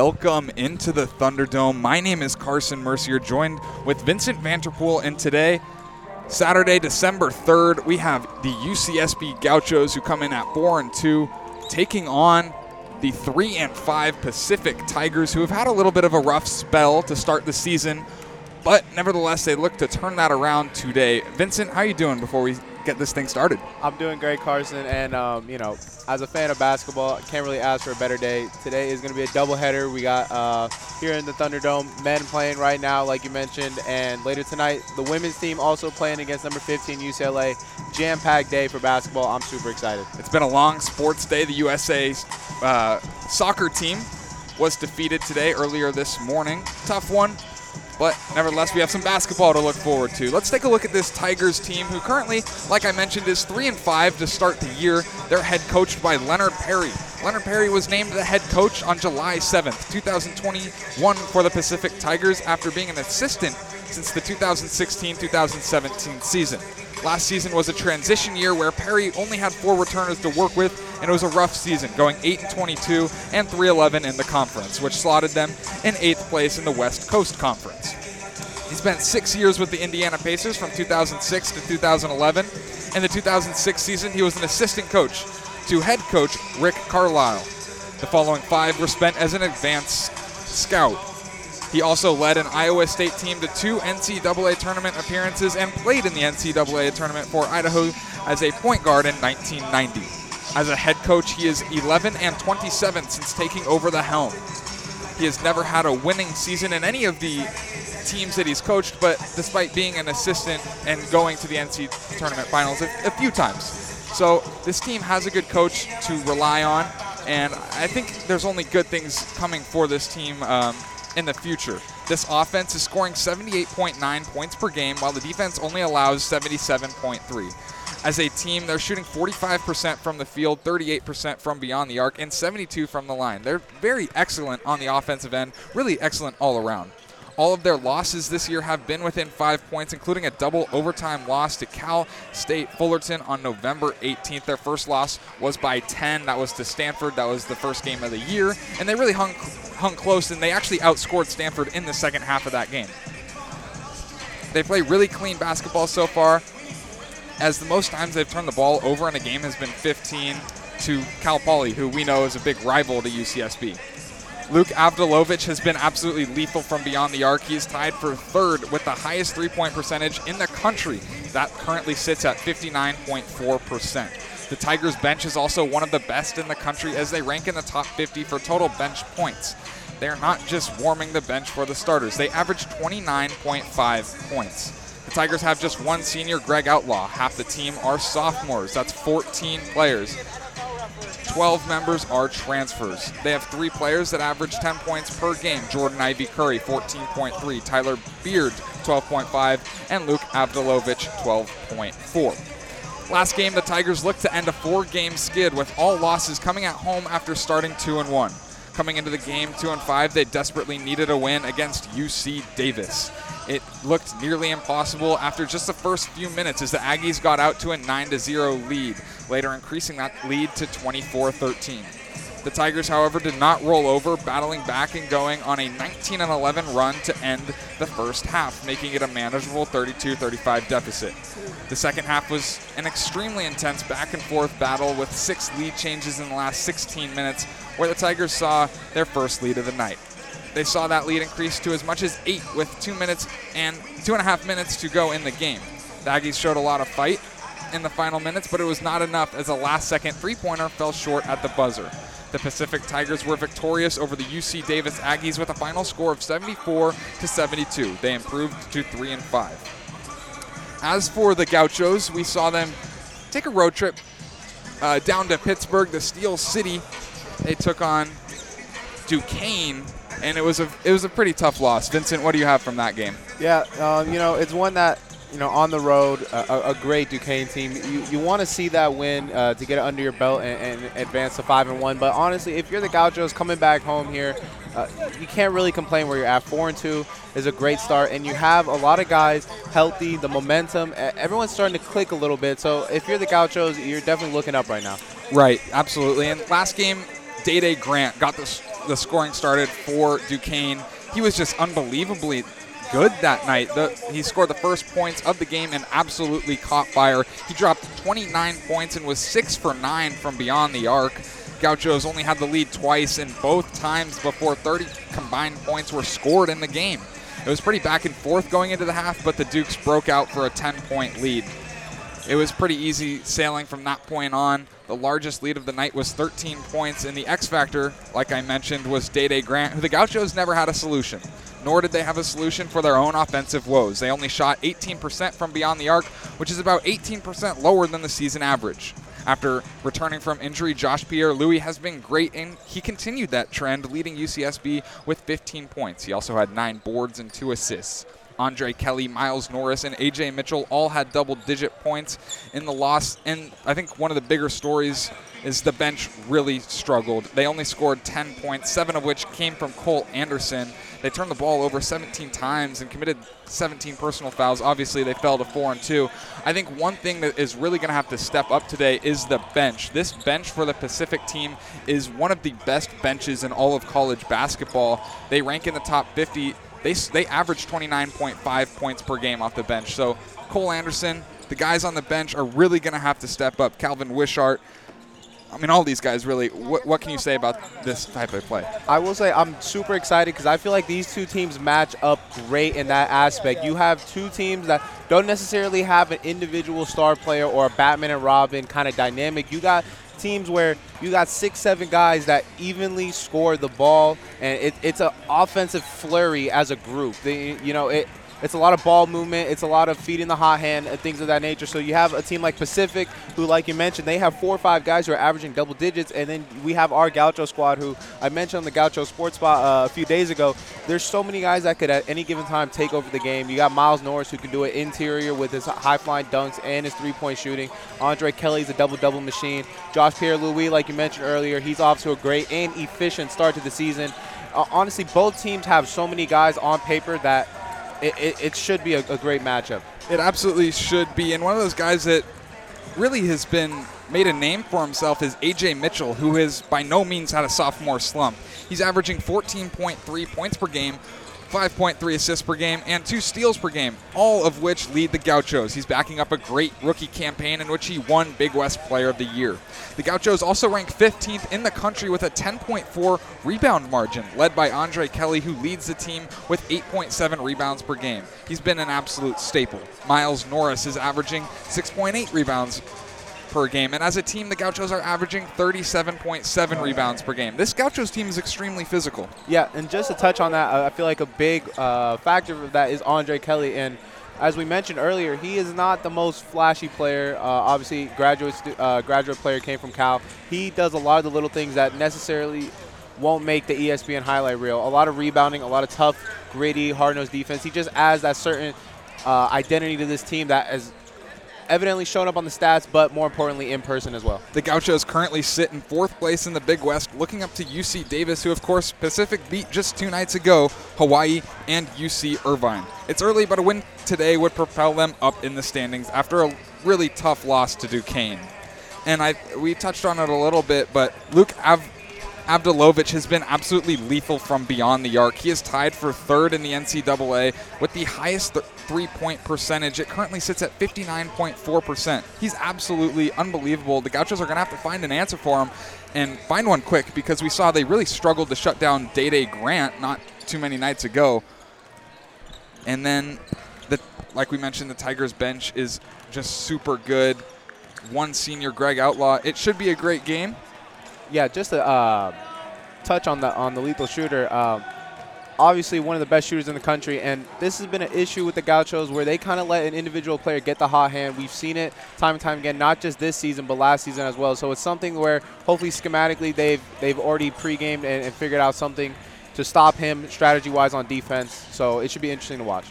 Welcome into the Thunderdome. My name is Carson Mercier, joined with Vincent Vanterpool, and today, Saturday, December 3rd, we have the UCSB Gauchos who come in at 4 and 2, taking on the 3 and 5 Pacific Tigers, who have had a little bit of a rough spell to start the season, but nevertheless, they look to turn that around today. Vincent, how are you doing before we get this thing started? I'm doing great, Carson, and um, you know, as a fan of basketball, I can't really ask for a better day. Today is going to be a doubleheader. We got uh, here in the Thunderdome men playing right now, like you mentioned, and later tonight the women's team also playing against number 15 UCLA. Jam-packed day for basketball. I'm super excited. It's been a long sports day. The USA uh, soccer team was defeated today earlier this morning. Tough one. But nevertheless, we have some basketball to look forward to. Let's take a look at this Tigers team, who currently, like I mentioned, is three and five to start the year. They're head coached by Leonard Perry. Leonard Perry was named the head coach on July 7th, 2021, for the Pacific Tigers after being an assistant since the 2016-2017 season. Last season was a transition year where Perry only had four returners to work with, and it was a rough season, going 8 and 22 and 311 in the conference, which slotted them in eighth place in the West Coast Conference. He spent six years with the Indiana Pacers from 2006 to 2011. In the 2006 season, he was an assistant coach to head coach Rick Carlisle. The following five were spent as an advanced scout he also led an Iowa State team to two NCAA tournament appearances and played in the NCAA tournament for Idaho as a point guard in 1990. As a head coach, he is 11 and 27 since taking over the helm. He has never had a winning season in any of the teams that he's coached, but despite being an assistant and going to the NC tournament finals a, a few times. So this team has a good coach to rely on, and I think there's only good things coming for this team um, in the future. This offense is scoring 78.9 points per game, while the defense only allows 77.3. As a team, they're shooting 45% from the field, 38% from beyond the arc, and 72 from the line. They're very excellent on the offensive end, really excellent all around. All of their losses this year have been within five points, including a double overtime loss to Cal State Fullerton on November 18th. Their first loss was by 10. That was to Stanford. That was the first game of the year. And they really hung, hung close, and they actually outscored Stanford in the second half of that game. They play really clean basketball so far, as the most times they've turned the ball over in a game has been 15 to Cal Poly, who we know is a big rival to UCSB. Luke Avdalovic has been absolutely lethal from beyond the arc. He is tied for third with the highest three point percentage in the country. That currently sits at 59.4%. The Tigers bench is also one of the best in the country as they rank in the top 50 for total bench points. They're not just warming the bench for the starters, they average 29.5 points. The Tigers have just one senior, Greg Outlaw. Half the team are sophomores. That's 14 players. 12 members are transfers. They have three players that average 10 points per game Jordan Ivy Curry, 14.3, Tyler Beard, 12.5, and Luke Avdalovic, 12.4. Last game, the Tigers looked to end a four game skid with all losses coming at home after starting 2 and 1. Coming into the game 2 and 5, they desperately needed a win against UC Davis. It looked nearly impossible after just the first few minutes as the Aggies got out to a 9 0 lead, later increasing that lead to 24 13. The Tigers, however, did not roll over, battling back and going on a 19 11 run to end the first half, making it a manageable 32 35 deficit. The second half was an extremely intense back and forth battle with six lead changes in the last 16 minutes, where the Tigers saw their first lead of the night. They saw that lead increase to as much as eight with two minutes and two and a half minutes to go in the game. The Aggies showed a lot of fight in the final minutes, but it was not enough as a last second three pointer fell short at the buzzer. The Pacific Tigers were victorious over the UC Davis Aggies with a final score of 74 to 72. They improved to 3 and 5. As for the Gauchos, we saw them take a road trip uh, down to Pittsburgh, the Steel City. They took on Duquesne and it was a it was a pretty tough loss. Vincent, what do you have from that game? Yeah, um, you know, it's one that you know on the road, a, a great Duquesne team. You, you want to see that win uh, to get it under your belt and, and, advance to five and one. But honestly, if you're the Gauchos coming back home here, uh, you can't really complain where you're at. Four and two is a great start, and you have a lot of guys healthy. The momentum, everyone's starting to click a little bit. So if you're the Gauchos, you're definitely looking up right now. Right, absolutely. And last game, Dae Dae Grant got the the scoring started for Duquesne. He was just unbelievably good that night. The, he scored the first points of the game and absolutely caught fire. He dropped 29 points and was 6 for 9 from beyond the arc. Gauchos only had the lead twice, and both times before 30 combined points were scored in the game. It was pretty back and forth going into the half, but the Dukes broke out for a 10 point lead. It was pretty easy sailing from that point on. The largest lead of the night was 13 points, and the X factor, like I mentioned, was Dae Dae Grant, who the Gauchos never had a solution. Nor did they have a solution for their own offensive woes. They only shot 18% from beyond the arc, which is about 18% lower than the season average. After returning from injury, Josh Pierre Louis has been great, and he continued that trend, leading UCSB with 15 points. He also had nine boards and two assists. Andre Kelly, Miles Norris, and AJ Mitchell all had double digit points in the loss. And I think one of the bigger stories is the bench really struggled. They only scored 10 points, seven of which came from Cole Anderson. They turned the ball over 17 times and committed 17 personal fouls. Obviously, they fell to 4 and 2. I think one thing that is really going to have to step up today is the bench. This bench for the Pacific team is one of the best benches in all of college basketball. They rank in the top 50 they, they average 29.5 points per game off the bench. So Cole Anderson, the guys on the bench are really going to have to step up. Calvin Wishart, I mean, all these guys really. What, what, can you say about this type of play? I will say I'm super excited because I feel like these two teams match up great in that aspect. You have two teams that don't necessarily have an individual star player or a Batman and Robin kind of dynamic. You got teams where you got six, seven guys that evenly score the ball, and it, it's an offensive flurry as a group. They, you know, it, it's a lot of ball movement. It's a lot of feeding the hot hand and things of that nature. So you have a team like Pacific, who, like you mentioned, they have four or five guys who are averaging double digits, and then we have our Gaucho squad, who I mentioned on the Gaucho Sports Spot uh, a few days ago. There's so many guys that could at any given time take over the game. You got Miles Norris, who can do it interior with his high flying dunks and his three point shooting. Andre Kelly's a double double machine. Josh Pierre Louis, like you mentioned earlier, he's off to a great and efficient start to the season. Uh, honestly, both teams have so many guys on paper that it, it, it should be a, a great matchup. It absolutely should be. And one of those guys that really has been made a name for himself is AJ Mitchell, who has by no means had a sophomore slump. He's averaging 14.3 points per game 5.3 assists per game, and two steals per game, all of which lead the Gauchos. He's backing up a great rookie campaign in which he won Big West Player of the Year. The Gauchos also rank 15th in the country with a 10.4 rebound margin, led by Andre Kelly, who leads the team with 8.7 rebounds per game. He's been an absolute staple. Miles Norris is averaging 6.8 rebounds per game. And as a team, the Gauchos are averaging 37.7 rebounds per game. This Gauchos team is extremely physical. Yeah, and just to touch on that, I feel like a big uh, factor of that is Andre Kelly. And as we mentioned earlier, he is not the most flashy player. Uh, obviously, graduate uh, graduate player came from Cal. He does a lot of the little things that necessarily won't make the ESPN highlight reel. A lot of rebounding, a lot of tough, gritty, hard-nosed defense. He just adds that certain uh, identity to this team that is evidently shown up on the stats, but more importantly, in person as well. The Gauchos currently sit in fourth place in the Big West, looking up to UC Davis, who, of course, Pacific beat just two nights ago, Hawaii and UC Irvine. It's early, but a win today would propel them up in the standings after a really tough loss to Duquesne. And I we touched on it a little bit, but Luke Av- Avdalovic has been absolutely lethal from beyond the arc. He is tied for third in the NCAA with the highest th- three point percentage. It currently sits at 59.4%. He's absolutely unbelievable. The Gauchos are going to have to find an answer for him and find one quick because we saw they really struggled to shut down Dae Dae Grant not too many nights ago. And then, the, like we mentioned, the Tigers bench is just super good. One senior, Greg Outlaw. It should be a great game yeah, just to uh, touch on the on the lethal shooter. Um, obviously, one of the best shooters in the country, and this has been an issue with the Gauchos where they kind of let an individual player get the hot hand. We've seen it time and time again, not just this season, but last season as well. So it's something where hopefully schematically they've they've already pre-gamed and, and figured out something to stop him strategy-wise on defense. So it should be interesting to watch.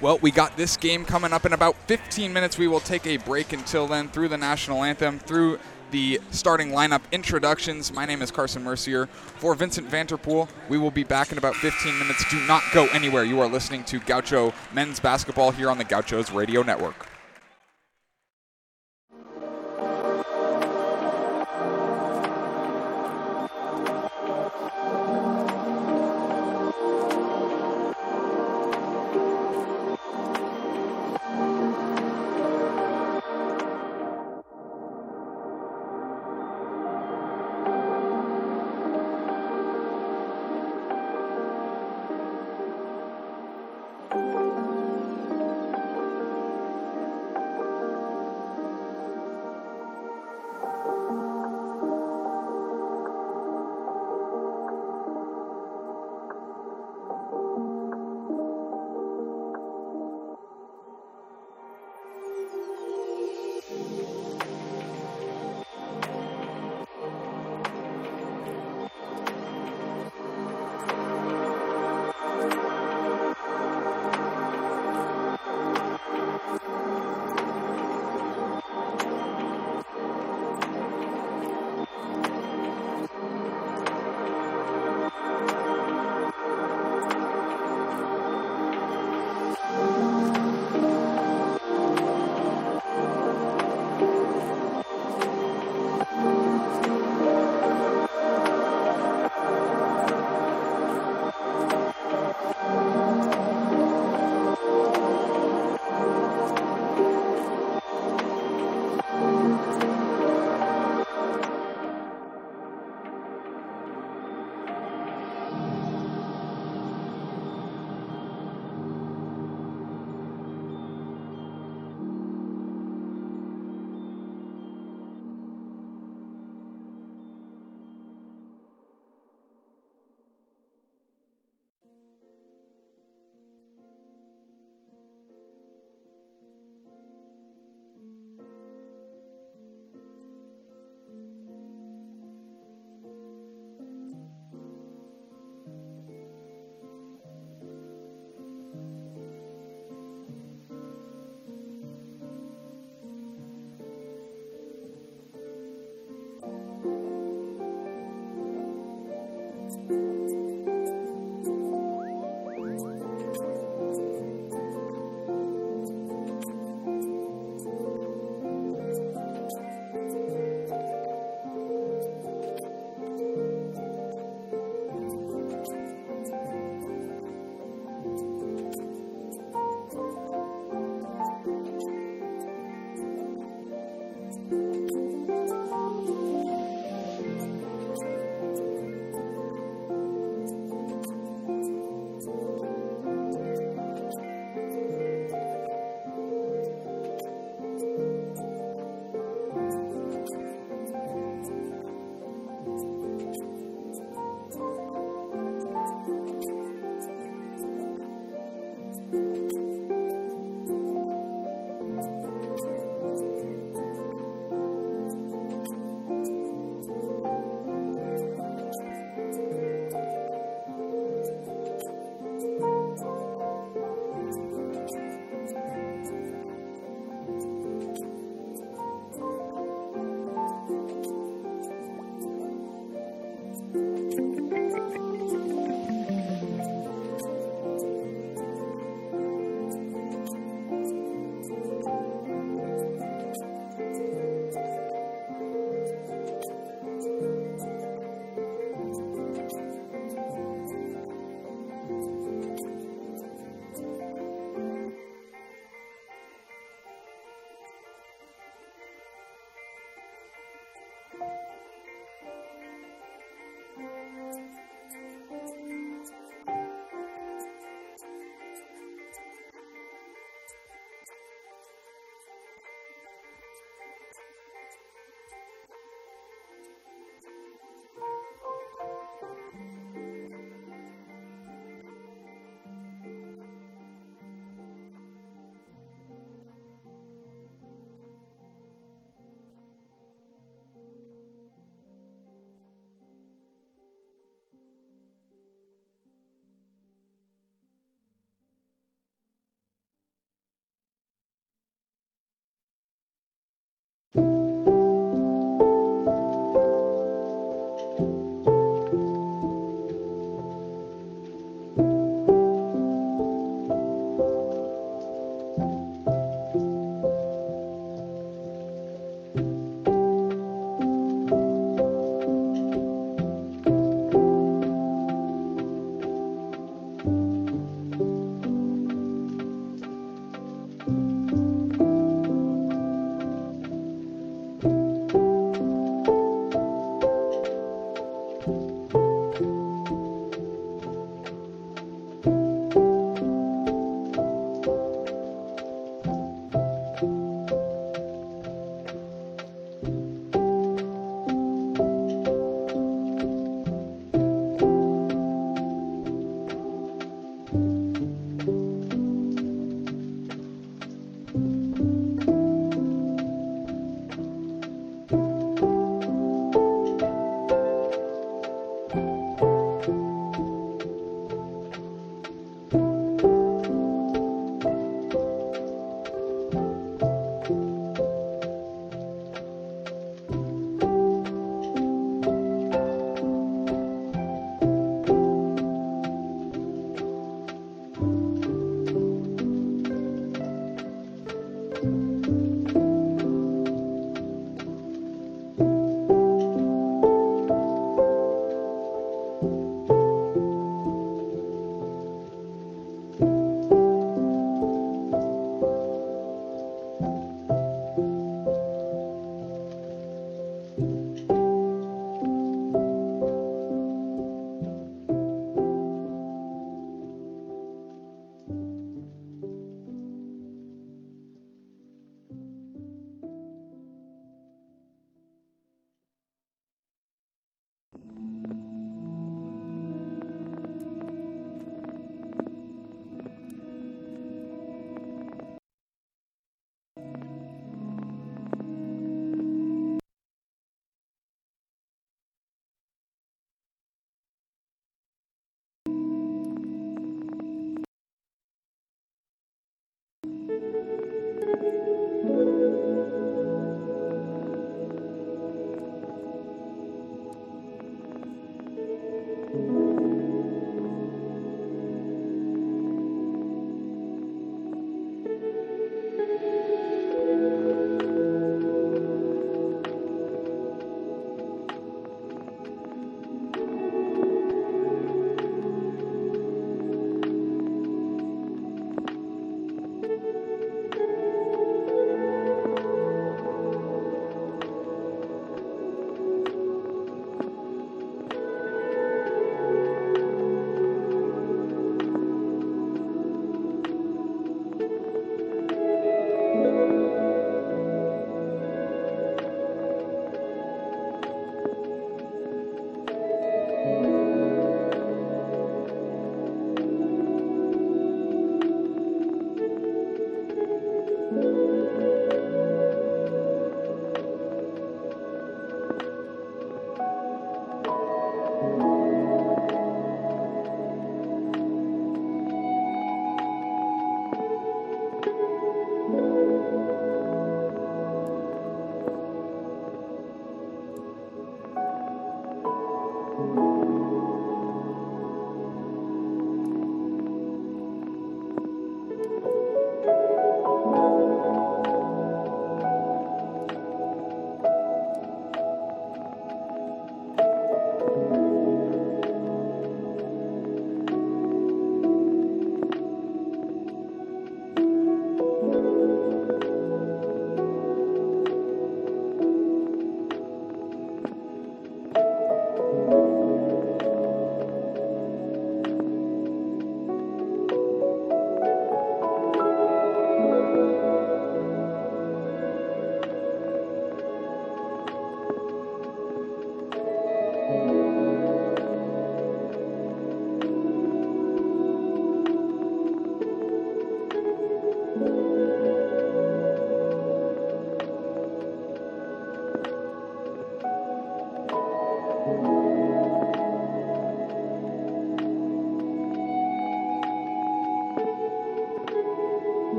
Well, we got this game coming up in about 15 minutes. We will take a break until then through the national anthem, through the starting lineup introductions. My name is Carson Mercier. For Vincent Vanterpool, we will be back in about 15 minutes. Do not go anywhere. You are listening to Gaucho men's basketball here on the Gauchos Radio Network.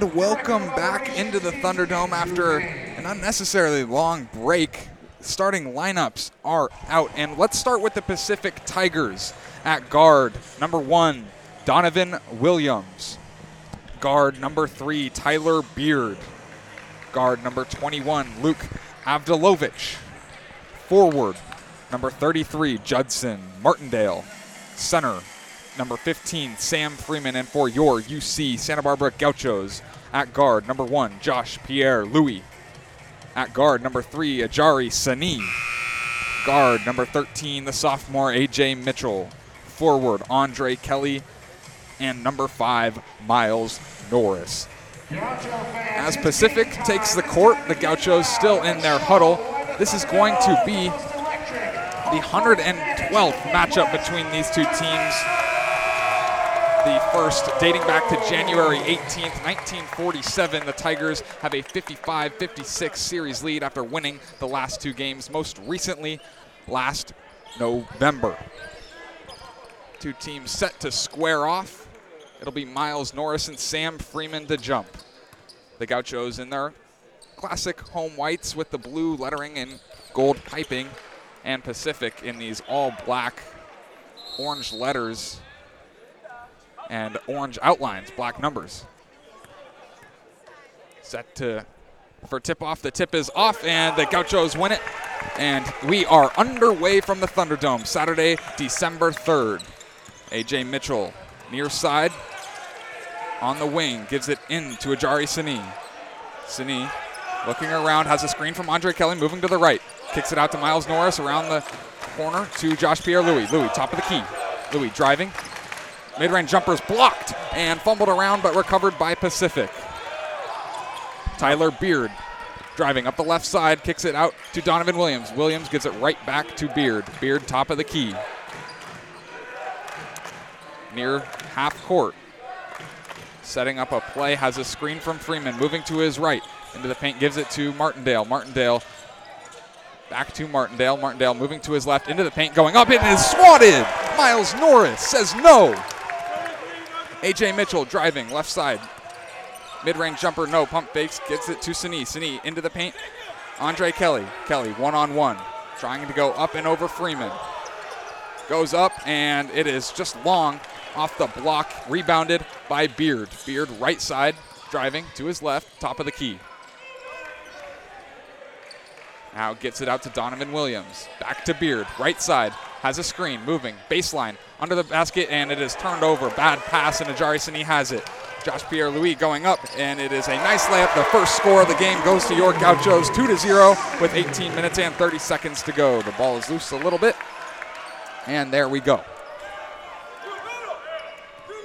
And welcome back into the Thunderdome after an unnecessarily long break. Starting lineups are out, and let's start with the Pacific Tigers at guard. Number one, Donovan Williams. Guard number three, Tyler Beard. Guard number 21, Luke Avdalovic. Forward, number 33, Judson Martindale. Center, number 15, Sam Freeman. And for your UC Santa Barbara Gauchos, at guard, number one, Josh Pierre Louis. At guard, number three, Ajare Sanni. Guard, number 13, the sophomore, AJ Mitchell. Forward, Andre Kelly. And number five, Miles Norris. As Pacific takes the court, the Gauchos still in their huddle. This is going to be the 112th matchup between these two teams. The first dating back to January 18th, 1947. The Tigers have a 55 56 series lead after winning the last two games, most recently last November. Two teams set to square off. It'll be Miles Norris and Sam Freeman to jump. The Gauchos in their classic home whites with the blue lettering and gold piping, and Pacific in these all black orange letters and orange outlines, black numbers. Set to for tip off. The tip is off, and the Gauchos win it. And we are underway from the Thunderdome, Saturday, December 3rd. AJ Mitchell, near side, on the wing, gives it in to Ajare Sanni. Sanni looking around, has a screen from Andre Kelly, moving to the right. Kicks it out to Miles Norris around the corner to Josh Pierre Louis. Louis, top of the key. Louis driving. Mid range jumper is blocked and fumbled around, but recovered by Pacific. Tyler Beard driving up the left side, kicks it out to Donovan Williams. Williams gives it right back to Beard. Beard, top of the key. Near half court. Setting up a play, has a screen from Freeman, moving to his right. Into the paint, gives it to Martindale. Martindale back to Martindale. Martindale moving to his left, into the paint, going up. It is swatted. Miles Norris says no. AJ Mitchell driving left side. Mid range jumper, no. Pump fakes, gets it to Sanni. Sanni into the paint. Andre Kelly. Kelly one on one. Trying to go up and over Freeman. Goes up, and it is just long off the block. Rebounded by Beard. Beard right side, driving to his left, top of the key. Now gets it out to Donovan Williams. Back to Beard, right side. Has a screen, moving, baseline, under the basket, and it is turned over. Bad pass, and Ajare Sanni has it. Josh Pierre Louis going up, and it is a nice layup. The first score of the game goes to your Gauchos, 2 to 0, with 18 minutes and 30 seconds to go. The ball is loose a little bit, and there we go.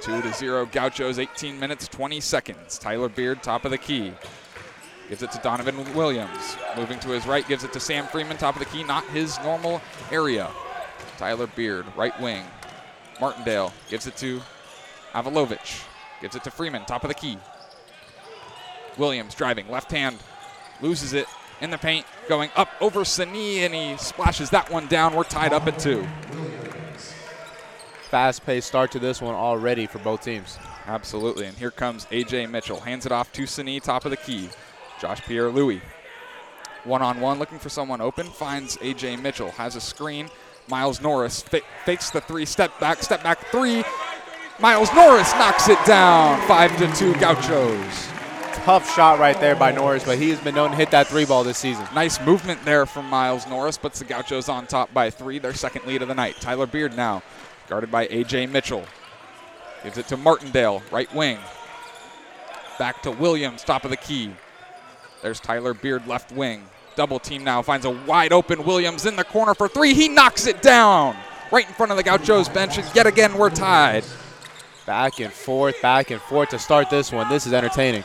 2 to 0, Gauchos, 18 minutes, 20 seconds. Tyler Beard, top of the key. Gives it to Donovan Williams. Moving to his right, gives it to Sam Freeman, top of the key, not his normal area. Tyler Beard, right wing. Martindale gives it to Avdalovic. Gives it to Freeman, top of the key. Williams driving, left hand, loses it in the paint, going up over Sanni, and he splashes that one down. We're tied up at two. Fast paced start to this one already for both teams. Absolutely. And here comes AJ Mitchell. Hands it off to Sanni, top of the key. Josh Pierre Louis. One on one, looking for someone open. Finds AJ Mitchell. Has a screen. Miles Norris fa- fakes the three, step back, step back three. Miles Norris knocks it down. Five to two Gauchos. Tough shot right there by Norris, but he's been known to hit that three ball this season. Nice movement there from Miles Norris, puts the Gauchos on top by three, their second lead of the night. Tyler Beard now, guarded by AJ Mitchell. Gives it to Martindale, right wing. Back to Williams, top of the key. There's Tyler Beard, left wing. Double team now finds a wide open Williams in the corner for three. He knocks it down right in front of the Gauchos bench, and yet again we're tied. Back and forth, back and forth to start this one. This is entertaining.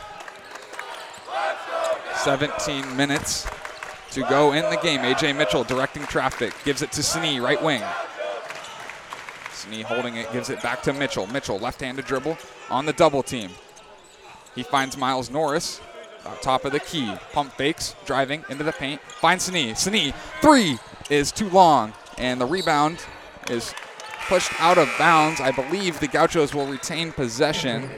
17 minutes to go in the game. AJ Mitchell directing traffic, gives it to Sanni, right wing. Sanni holding it, gives it back to Mitchell. Mitchell, left-handed dribble on the double team. He finds Miles Norris, top of the key. Pump fakes, driving into the paint. Finds Sanni. Sanni, three is too long, and the rebound is pushed out of bounds. I believe the Gauchos will retain possession.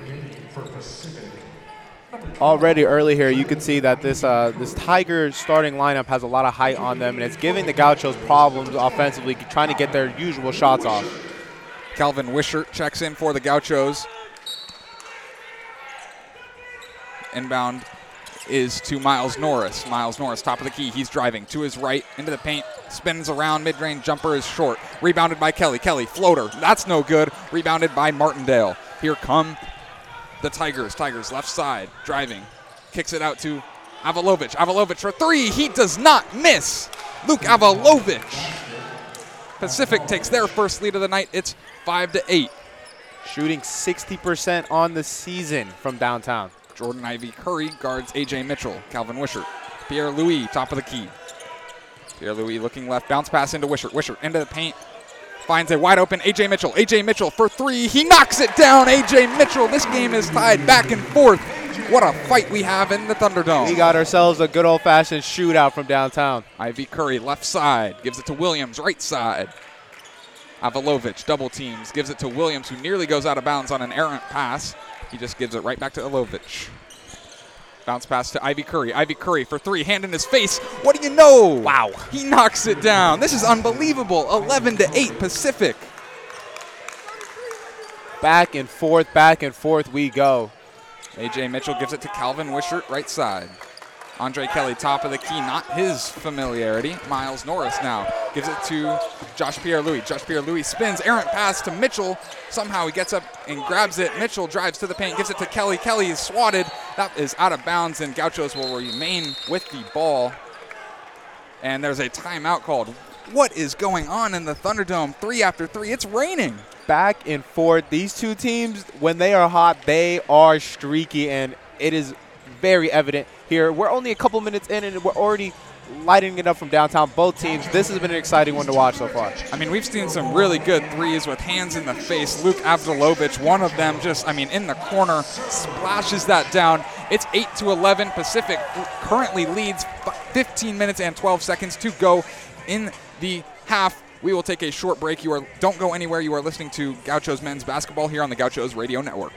Already early here, you can see that this uh, this Tiger starting lineup has a lot of height on them, and it's giving the Gauchos problems offensively, trying to get their usual shots off. Calvin Wishart checks in for the Gauchos. Inbound is to Miles Norris. Miles Norris, top of the key. He's driving to his right into the paint. Spins around. Mid range jumper is short. Rebounded by Kelly. Kelly, floater. That's no good. Rebounded by Martindale. Here come the Tigers. Tigers left side. Driving. Kicks it out to Avdalovic. Avdalovic for three. He does not miss. Luke Avdalovic. Pacific takes their first lead of the night. It's 5 to 8. Shooting 60% on the season from downtown. Jordan Ivy Curry guards AJ Mitchell. Calvin Wishart. Pierre Louis, top of the key. Pierre Louis looking left. Bounce pass into Wishart. Wishart into the paint. Finds a wide open AJ Mitchell. AJ Mitchell for three. He knocks it down. AJ Mitchell. This game is tied back and forth. What a fight we have in the Thunderdome. We got ourselves a good old fashioned shootout from downtown. Ivy Curry left side. Gives it to Williams right side. Avdalovic double teams. Gives it to Williams who nearly goes out of bounds on an errant pass. He just gives it right back to Alovic. Bounce pass to Ivy Curry. Ivy Curry for three. Hand in his face. What do you know? Wow. He knocks it down. This is unbelievable. 11 to 8 Pacific. Back and forth, back and forth we go. AJ Mitchell gives it to Calvin Wishart right side. Andre Kelly, top of the key, not his familiarity. Miles Norris now gives it to Josh Pierre Louis. Josh Pierre Louis spins, errant pass to Mitchell. Somehow he gets up and grabs it. Mitchell drives to the paint, gives it to Kelly. Kelly is swatted. That is out of bounds, and Gauchos will remain with the ball. And there's a timeout called. What is going on in the Thunderdome? Three after three. It's raining. Back and forth. These two teams, when they are hot, they are streaky, and it is very evident here. We're only a couple minutes in, and we're already lighting it up from downtown. Both teams. This has been an exciting one to watch so far. I mean, we've seen some really good threes with hands in the face. Luke Avdalovic, one of them, just I mean, in the corner, splashes that down. It's 8 to 11. Pacific currently leads 15 minutes and 12 seconds to go in the half. We will take a short break. You are don't go anywhere. You are listening to Gauchos men's basketball here on the Gauchos Radio Network.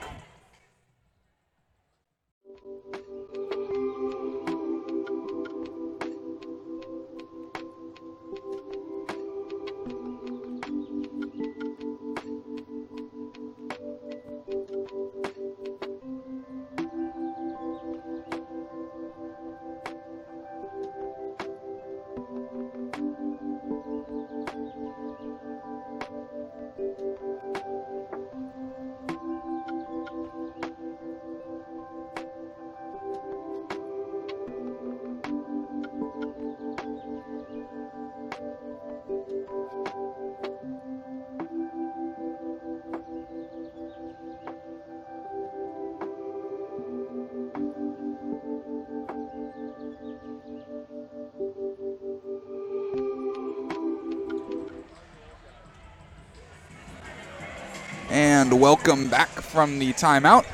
And welcome back from the timeout.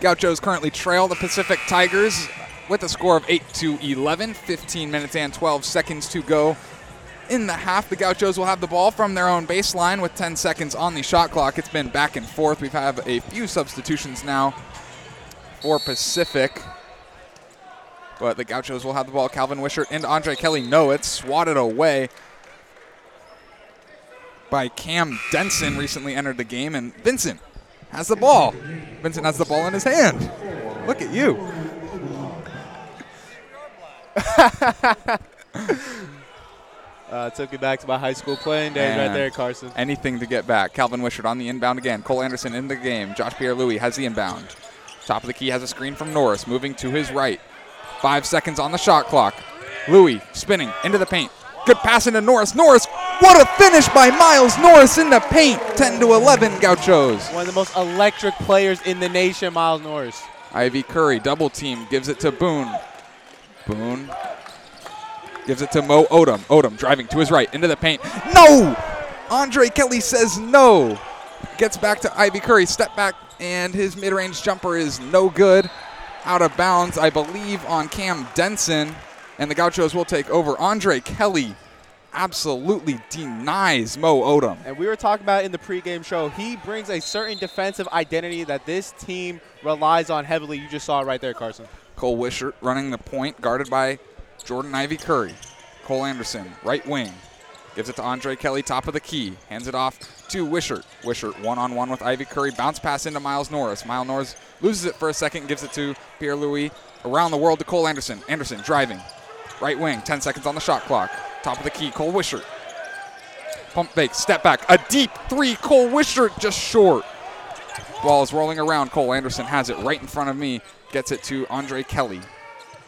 Gauchos currently trail the Pacific Tigers with a score of 8 to 11. 15 minutes and 12 seconds to go in the half. The Gauchos will have the ball from their own baseline with 10 seconds on the shot clock. It's been back and forth. We've had a few substitutions now for Pacific. But the Gauchos will have the ball. Calvin Wishart and Andre Kelly know it. Swatted away by Cam Denson, recently entered the game. And Vincent has the ball. Vincent has the ball in his hand. Look at you. Uh, took it back to my high school playing days right there, Carson. Anything to get back. Calvin Wishart on the inbound again. Cole Anderson in the game. Josh Pierre Louis has the inbound. Top of the key has a screen from Norris, moving to his right. Five seconds on the shot clock. Louis spinning into the paint. Good pass into Norris. Norris, what a finish by Miles Norris in the paint. 10 to 11, Gauchos. One of the most electric players in the nation, Miles Norris. Ivy Curry, double team, gives it to Boone. Boone gives it to Mo Odum. Odum driving to his right into the paint. No! Andre Kelly says no. Gets back to Ivy Curry. Step back, and his mid range jumper is no good. Out of bounds, I believe, on Cam Denson. And the Gauchos will take over. Andre Kelly absolutely denies Mo Odum. And we were talking about in the pregame show, he brings a certain defensive identity that this team relies on heavily. You just saw it right there, Carson. Cole Wishart running the point, guarded by Jordan Ivy Curry. Cole Anderson, right wing, gives it to Andre Kelly, top of the key, hands it off to Wishart. Wishart one on one with Ivy Curry, bounce pass into Miles Norris. Miles Norris loses it for a second, gives it to Pierre Louis. Around the world to Cole Anderson. Anderson driving, right wing, 10 seconds on the shot clock. Top of the key, Cole Wishart. Pump fake, step back, a deep three. Cole Wishart just short. Ball is rolling around. Cole Anderson has it right in front of me. Gets it to Andre Kelly.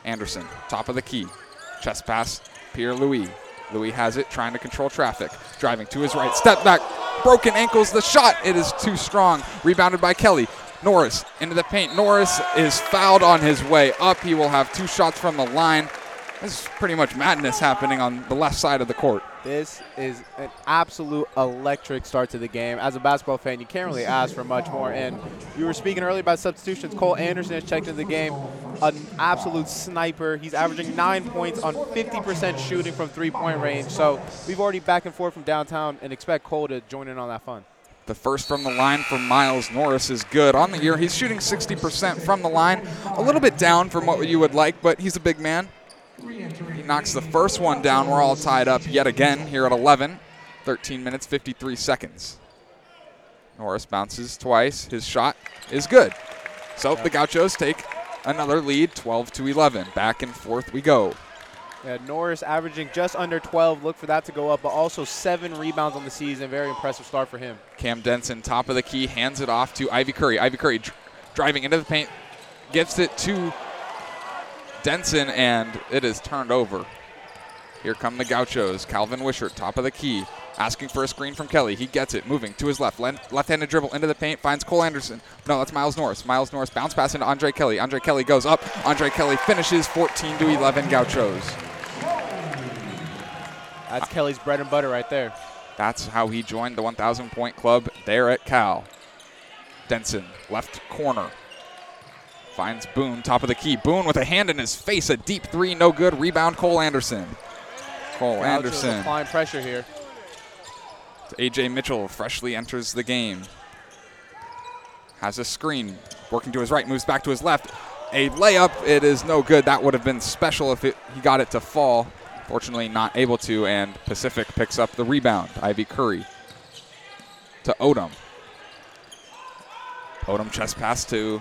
Anderson, top of the key. Chest pass, Pierre Louis. Louis has it, trying to control traffic. Driving to his right, step back, broken ankles, the shot. It is too strong. Rebounded by Kelly. Norris into the paint. Norris is fouled on his way up. He will have two shots from the line. This is pretty much madness happening on the left side of the court. This is an absolute electric start to the game. As a basketball fan, you can't really ask for much more. And you were speaking earlier about substitutions. Cole Anderson has checked into the game, an absolute sniper. He's averaging nine points on 50% shooting from three-point range. So we've already back and forth from downtown and expect Cole to join in on that fun. The first from the line from Miles Norris is good. On the year, he's shooting 60% from the line. A little bit down from what you would like, but he's a big man. He knocks the first one down. We're all tied up yet again here at 11. 13 minutes, 53 seconds. Norris bounces twice. His shot is good. So the Gauchos take another lead, 12 to 11. Back and forth we go. Yeah, Norris averaging just under 12. Look for that to go up, but also seven rebounds on the season. Very impressive start for him. Cam Denson, top of the key, hands it off to Ivy Curry. Ivy Curry dr- driving into the paint, gets it to Denson, and it is turned over. Here come the Gauchos. Calvin Wishart, top of the key, asking for a screen from Kelly. He gets it, moving to his left. Left handed dribble into the paint, finds Cole Anderson. No, that's Miles Norris. Miles Norris bounce pass into Andre Kelly. Andre Kelly goes up. Andre Kelly finishes 14 to 11 Gauchos. That's Kelly's bread and butter right there. That's how he joined the 1,000 point club there at Cal. Denson, left corner. Finds Boone, top of the key. Boone with a hand in his face, a deep three, no good. Rebound, Cole Anderson. Cole Anderson. applying pressure here. AJ Mitchell freshly enters the game. Has a screen. Working to his right, moves back to his left. A layup. It is no good. That would have been special if it, he got it to fall. Fortunately, not able to, and Pacific picks up the rebound. Ivy Curry to Odum. Odum chest pass to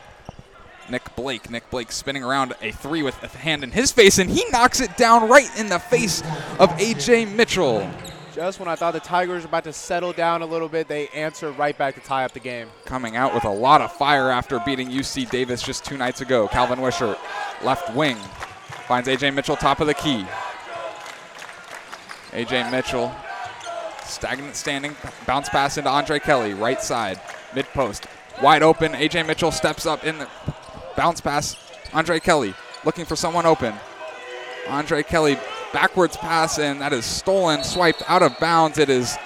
Nick Blake. Nick Blake spinning around a three with a hand in his face, and he knocks it down right in the face of AJ Mitchell. Just when I thought the Tigers were about to settle down a little bit, they answer right back to tie up the game. coming out with a lot of fire after beating UC Davis just two nights ago. Calvin Wishart, left wing, finds AJ Mitchell top of the key. AJ Mitchell, stagnant standing, bounce pass into Andre Kelly, right side, mid post, wide open. AJ Mitchell steps up in the bounce pass. Andre Kelly looking for someone open. Andre Kelly backwards pass, and that is stolen, swiped out of bounds. It is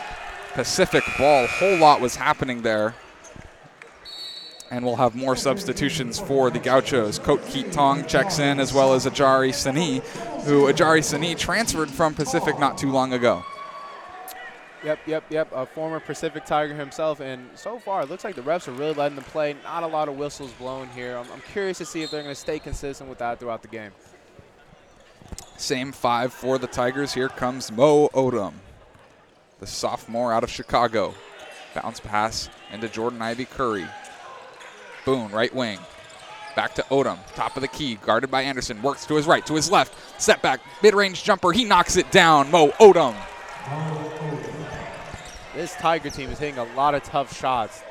Pacific ball. Whole lot was happening there. And we'll have more substitutions for the Gauchos. Coat Keat Tong checks in, as well as Ajare Sanni, who Ajare Sanni transferred from Pacific not too long ago. Yep, yep, yep. A former Pacific Tiger himself, and so far it looks like the refs are really letting them play. Not a lot of whistles blown here. I'm, I'm curious to see if they're going to stay consistent with that throughout the game. Same five for the Tigers. Here comes Mo Odum, the sophomore out of Chicago. Bounce pass into Jordan Ivy Curry. Boone, right wing. Back to Odum, top of the key, guarded by Anderson. Works to his right, to his left. Step back, mid range jumper. He knocks it down. Mo Odum. This Tiger team is hitting a lot of tough shots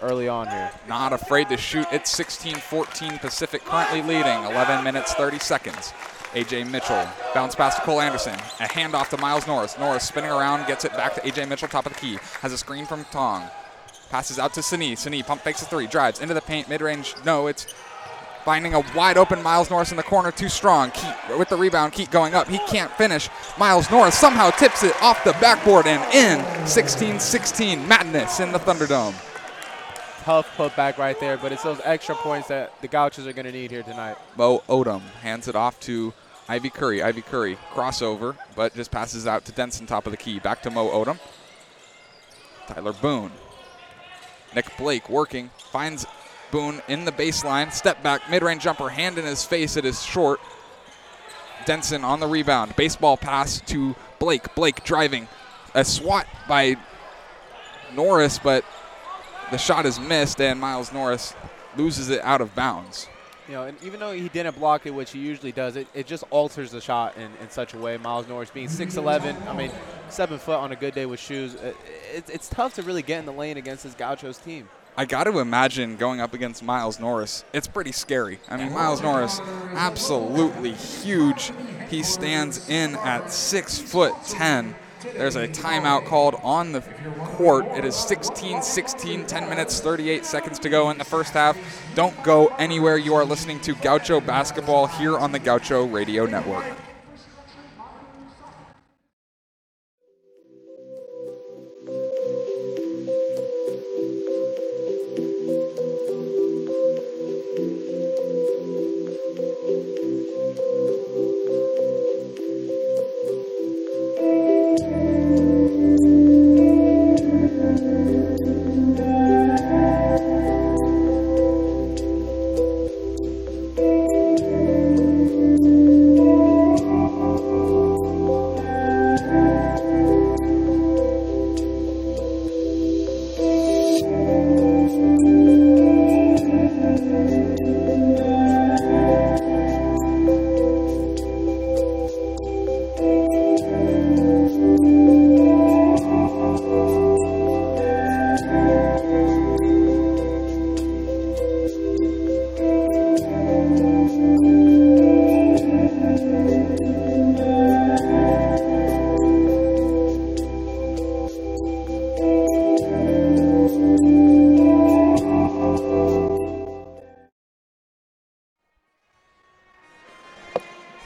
early on here. Not afraid to shoot. It's 16 14 Pacific, currently leading. 11 minutes, 30 seconds. AJ Mitchell, bounce pass to Cole Anderson. A handoff to Miles Norris. Norris spinning around, gets it back to AJ Mitchell, top of the key. Has a screen from Tong. Passes out to Sanni. Sanni pump fakes a three, drives into the paint, mid range. No, it's finding a wide open Miles Norris in the corner, too strong. Keat with the rebound, Keat going up. He can't finish. Miles Norris somehow tips it off the backboard and in 16 16. Madness in the Thunderdome. Tough putback right there, but it's those extra points that the Gauchos are going to need here tonight. Mo Odum hands it off to Ivy Curry. Ivy Curry crossover, but just passes out to Denson, top of the key. Back to Mo Odum. Tyler Boone. Nick Blake working, finds Boone in the baseline. Step back, mid range jumper, hand in his face. It is short. Denson on the rebound. Baseball pass to Blake. Blake driving. A swat by Norris, but the shot is missed, and Miles Norris loses it out of bounds. You know, and even though he didn't block it, which he usually does, it, it just alters the shot in, in such a way. Miles Norris being 6'11", I mean, seven foot on a good day with shoes, it, it, it's tough to really get in the lane against this Gauchos team. I got to imagine going up against Miles Norris. It's pretty scary. I mean, Miles Norris, absolutely huge. He stands in at six foot ten. There's a timeout called on the court. It is 16 16, 10 minutes, 38 seconds to go in the first half. Don't go anywhere. You are listening to Gaucho basketball here on the Gaucho Radio Network.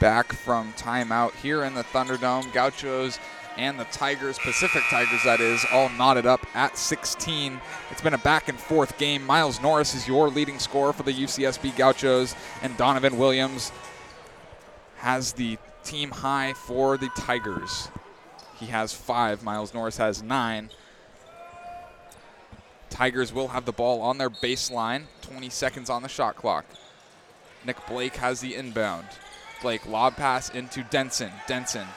Back from timeout here in the Thunderdome. Gauchos and the Tigers, Pacific Tigers, that is, all knotted up at 16. It's been a back and forth game. Miles Norris is your leading scorer for the UCSB Gauchos, and Donovan Williams has the team high for the Tigers. He has five. Miles Norris has nine. Tigers will have the ball on their baseline. 20 seconds on the shot clock. Nick Blake has the inbound. Blake lob pass into Denson. Denson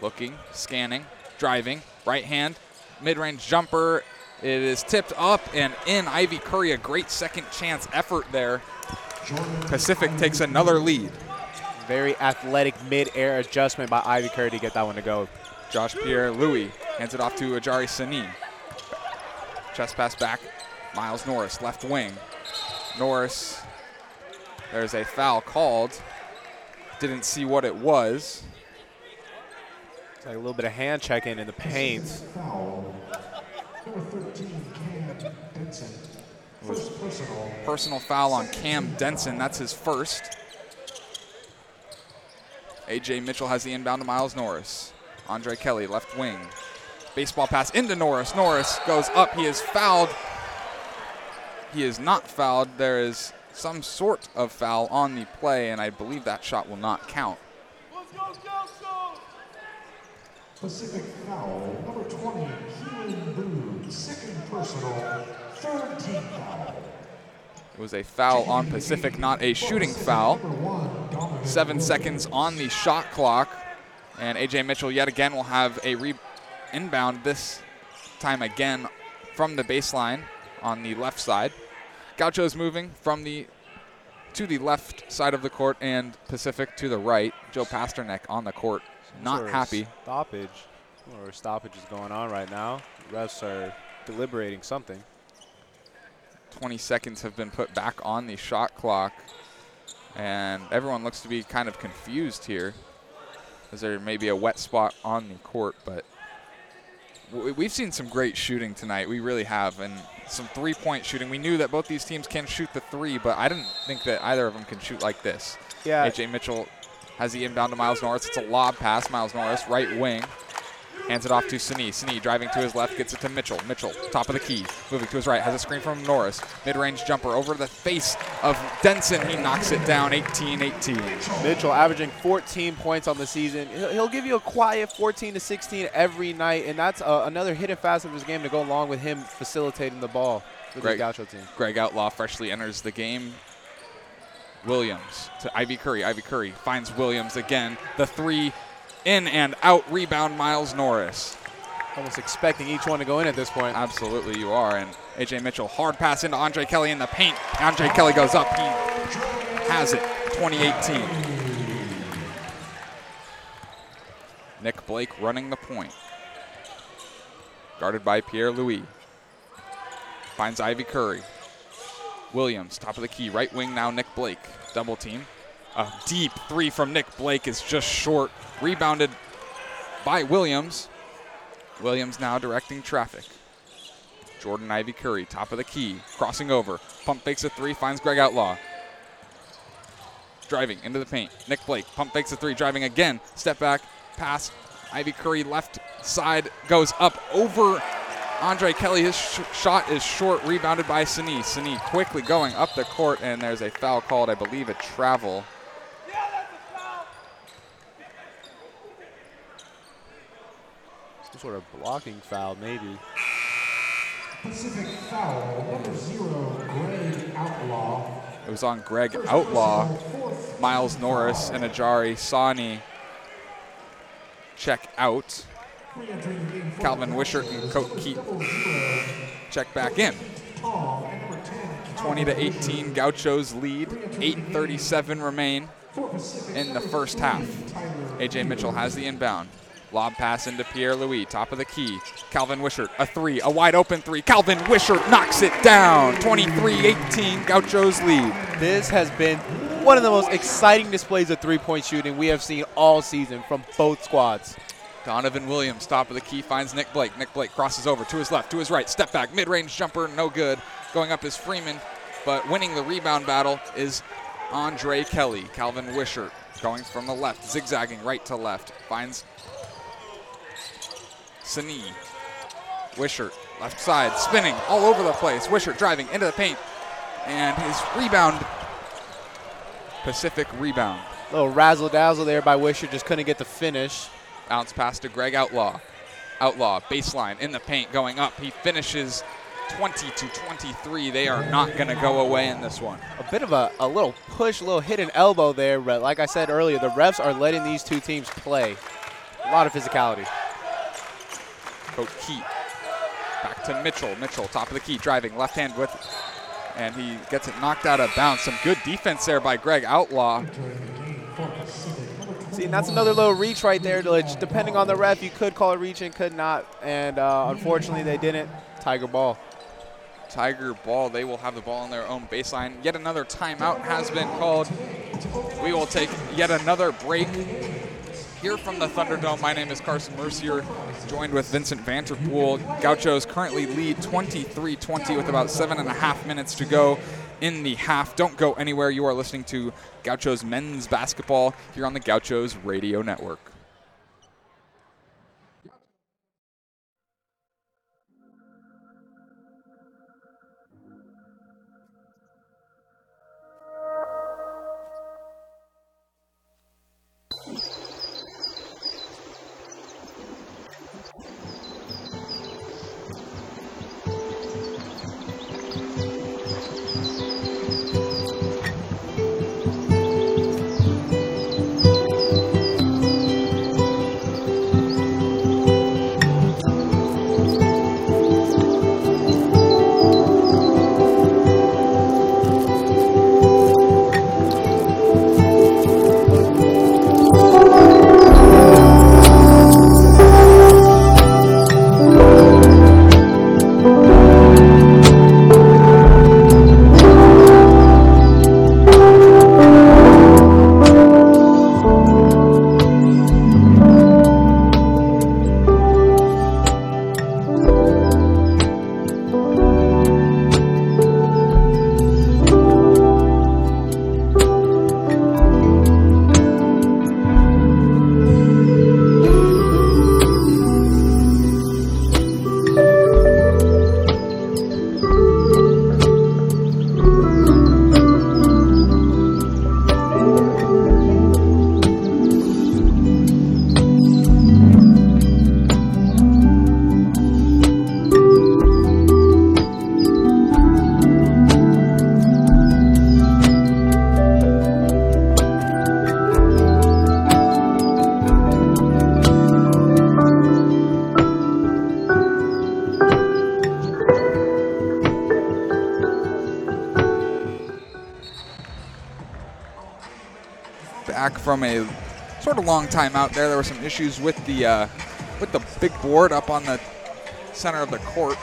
looking, scanning, driving, right hand, mid range jumper. It is tipped up and in. Ivy Curry, a great second chance effort there. Pacific takes another lead. Very athletic mid-air adjustment by Ivy Curry to get that one to go. Josh Pierre Louis hands it off to Ajare Sanni. Chest pass back. Miles Norris, left wing. Norris, there's a foul called. Didn't see what it was. It's like a little bit of hand checking in in the paint. Foul. Number 13, Cam First personal. Personal foul on Cam Denson. That's his first. AJ Mitchell has the inbound to Miles Norris. Andre Kelly, left wing. Baseball pass into Norris. Norris goes up. He is fouled. He is not fouled. There is some sort of foul on the play, and I believe that shot will not count. Pacific foul. Number 20, Keylan Boone. Second personal. Third team foul. It was a foul on Pacific, not a shooting foul. Number one, Donovan Seven seconds on the shot clock. And AJ Mitchell yet again will have a re- inbound this time again from the baseline on the left side. Gaucho's moving from the to the left side of the court and Pacific to the right. Joe Pasternack on the court, not Sort of happy. Stoppage. Or stoppage is going on right now. Refs are deliberating something. 20 seconds have been put back on the shot clock. And everyone looks to be kind of confused here. As there may be a wet spot on the court, but we've seen some great shooting tonight. We really have. And some three point shooting. We knew that both these teams can shoot the three, but I didn't think that either of them can shoot like this. Yeah. AJ Mitchell has the inbound to Miles Norris. It's a lob pass. Miles Norris, right wing. Hands it off to Sanni. Sanni driving to his left, gets it to Mitchell. Mitchell, top of the key, moving to his right, has a screen from Norris. Mid-range jumper over the face of Denson. He knocks it down 18-18. Mitchell averaging 14 points on the season. He'll, give you a quiet 14 to 16 every night, and that's uh, another hidden facet of his game to go along with him facilitating the ball for the Greg. Gaucho team. Greg Outlaw freshly enters the game. Williams to Ivy Curry. Ivy Curry finds Williams again. The three in and out rebound, Miles Norris. Almost expecting each one to go in at this point. Absolutely, you are. And AJ Mitchell, hard pass into Andre Kelly in the paint. Andre Kelly goes up. He has it. 2018. Nick Blake running the point. Guarded by Pierre Louis. Finds Ivy Curry. Williams, top of the key, right wing now, Nick Blake. Double team. A deep three from Nick Blake is just short. Rebounded by Williams. Williams now directing traffic. Jordan Ivy Curry, top of the key, crossing over. Pump fakes a three, finds Greg Outlaw. Driving into the paint. Nick Blake, pump fakes a three, driving again. Step back, pass. Ivy Curry left side goes up over Andre Kelly. His sh- shot is short, rebounded by Sanni. Sanni quickly going up the court, and there's a foul called, I believe, a travel. Some sort of blocking foul, maybe. Pacific foul, number zero, Greg Outlaw. It was on Greg Outlaw, Miles Norris, and Ajare Sanni check out. Re-entering the game for Calvin the Wishart and Coat Gauchos, Keat check back in. Tom, and number 10, 20 to 18, Gauchos lead. 8:37 remain in the first half. AJ Mitchell has the inbound. Lob pass into Pierre Louis, top of the key. Calvin Wishart, a three, a wide open three. Calvin Wishart knocks it down. 23-18, Gauchos lead. This has been one of the most exciting displays of three-point shooting we have seen all season from both squads. Donovan Williams, top of the key, finds Nick Blake. Nick Blake crosses over to his left, to his right, step back, mid-range jumper, no good. Going up is Freeman, but winning the rebound battle is Andre Kelly. Calvin Wishart going from the left, zigzagging right to left, finds Sanni. Wishart, left side, spinning all over the place. Wishart driving into the paint, and his rebound, Pacific rebound. A little razzle dazzle there by Wisher, just couldn't get the finish. Bounce pass to Greg Outlaw. Outlaw, baseline in the paint, going up. He finishes 20 to 23. They are not going to go away in this one. A bit of a, a little push, a little hidden elbow there, but like I said earlier, the refs are letting these two teams play. A lot of physicality. Coach Keat. Back to Mitchell. Mitchell, top of the key, driving left hand with, and he gets it knocked out of bounds. Some good defense there by Greg Outlaw. entering the game for Pacific, number 21, See, and that's another little reach right there. Which, depending on the ref, you could call it reach and could not. And uh, unfortunately, they didn't. Tiger ball. Tiger ball. They will have the ball on their own baseline. Yet another timeout has been called. We will take yet another break here from the Thunderdome. My name is Carson Mercier, joined with Vincent Vanterpool. Gauchos currently lead 23-20 with about seven and a half minutes to go in the half. Don't go anywhere. You are listening to Gauchos men's basketball here on the Gauchos Radio Network. From a sort of long time out there. There were some issues with the uh, with the big board up on the center of the court.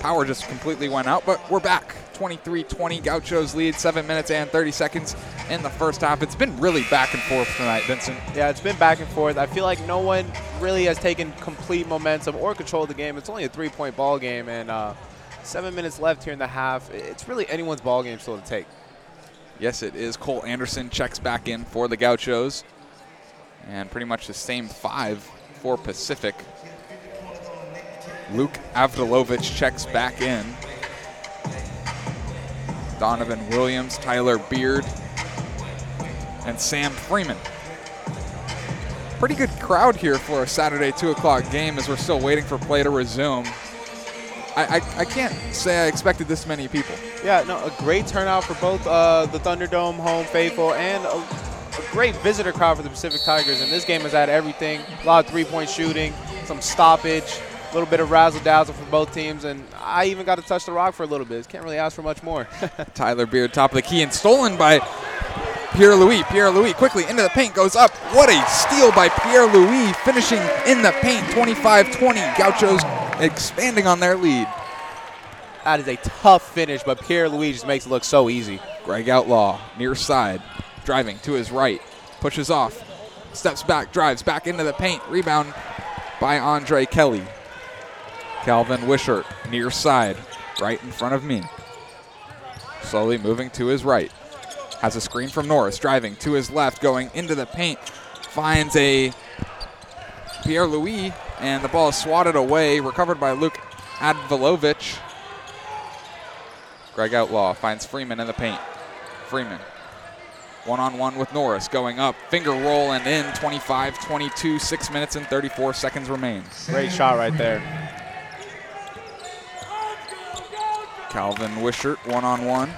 Power just completely went out, but we're back. 23-20, Gauchos lead, 7 minutes and 30 seconds in the first half. It's been really back and forth tonight, Vincent. Yeah, it's been back and forth. I feel like no one really has taken complete momentum or control of the game. It's only a three-point ball game, and uh, seven minutes left here in the half. It's really anyone's ball game still to take. Yes, it is. Cole Anderson checks back in for the Gauchos. And pretty much the same five for Pacific. Luke Avdalovic checks back in. Donovan Williams, Tyler Beard, and Sam Freeman. Pretty good crowd here for a Saturday 2 o'clock game as we're still waiting for play to resume. I, I, I can't say I expected this many people. Yeah, no, a great turnout for both uh, the Thunderdome home faithful and a, a, great visitor crowd for the Pacific Tigers. And this game has had everything: a lot of three-point shooting, some stoppage, a little bit of razzle-dazzle for both teams, and I even got to touch the rock for a little bit. Can't really ask for much more. Tyler Beard, top of the key, and stolen by Pierre Louis. Pierre Louis quickly into the paint, goes up. What a steal by Pierre Louis, finishing in the paint, 25-20. Gauchos expanding on their lead. That is a tough finish, but Pierre Louis just makes it look so easy. Greg Outlaw, near side, driving to his right, pushes off, steps back, drives back into the paint, rebound by Andre Kelly. Calvin Wishart, near side, right in front of me. Slowly moving to his right. Has a screen from Norris, driving to his left, going into the paint. Finds a Pierre Louis, and the ball is swatted away, recovered by Luke Avdalovic. Greg Outlaw finds Freeman in the paint. Freeman one on one with Norris going up, finger roll and in 25 22, 6 minutes and 34 seconds remain. Great shot right there. Calvin Wishart one on one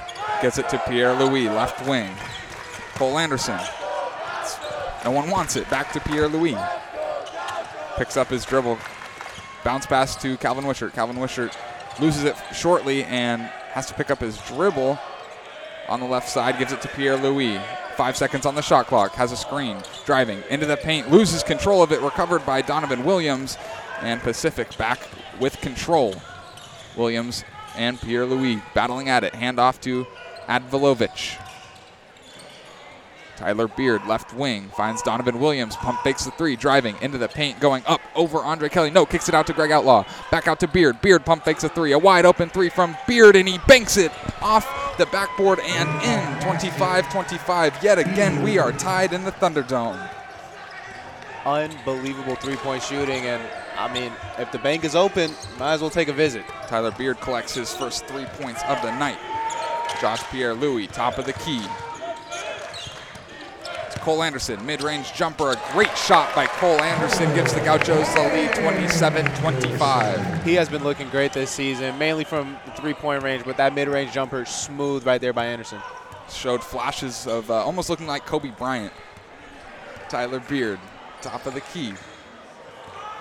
gets it to Pierre Louis, left wing. Cole Anderson. No one wants it. Back to Pierre Louis. Picks up his dribble. Bounce pass to Calvin Wishart. Calvin Wishart loses it shortly and has to pick up his dribble on the left side. Gives it to Pierre Louis. Five seconds on the shot clock. Has a screen. Driving into the paint. Loses control of it. Recovered by Donovan Williams. And Pacific back with control. Williams and Pierre Louis battling at it. Hand off to Avdalovic. Tyler Beard, left wing, finds Donovan Williams. Pump fakes the three, driving into the paint, going up over Andre Kelly. No, kicks it out to Greg Outlaw. Back out to Beard. Beard pump fakes a three. A wide open three from Beard, and he banks it off the backboard and in 25 25. Yet again, we are tied in the Thunderdome. Unbelievable three point shooting. And I mean, if the bank is open, might as well take a visit. Tyler Beard collects his first three points of the night. Josh Pierre Louis, top of the key. Cole Anderson, mid-range jumper, a great shot by Cole Anderson gives the Gauchos the lead 27-25. He has been looking great this season, mainly from the three-point range, but that mid-range jumper smooth right there by Anderson. Showed flashes of uh, almost looking like Kobe Bryant. Tyler Beard, top of the key.